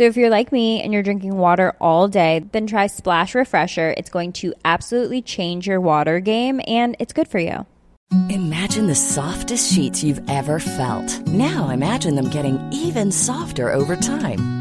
So if you're like me and you're drinking water all day, then try Splash Refresher. It's going to absolutely change your water game and it's good for you. Imagine the softest sheets you've ever felt. Now imagine them getting even softer over time.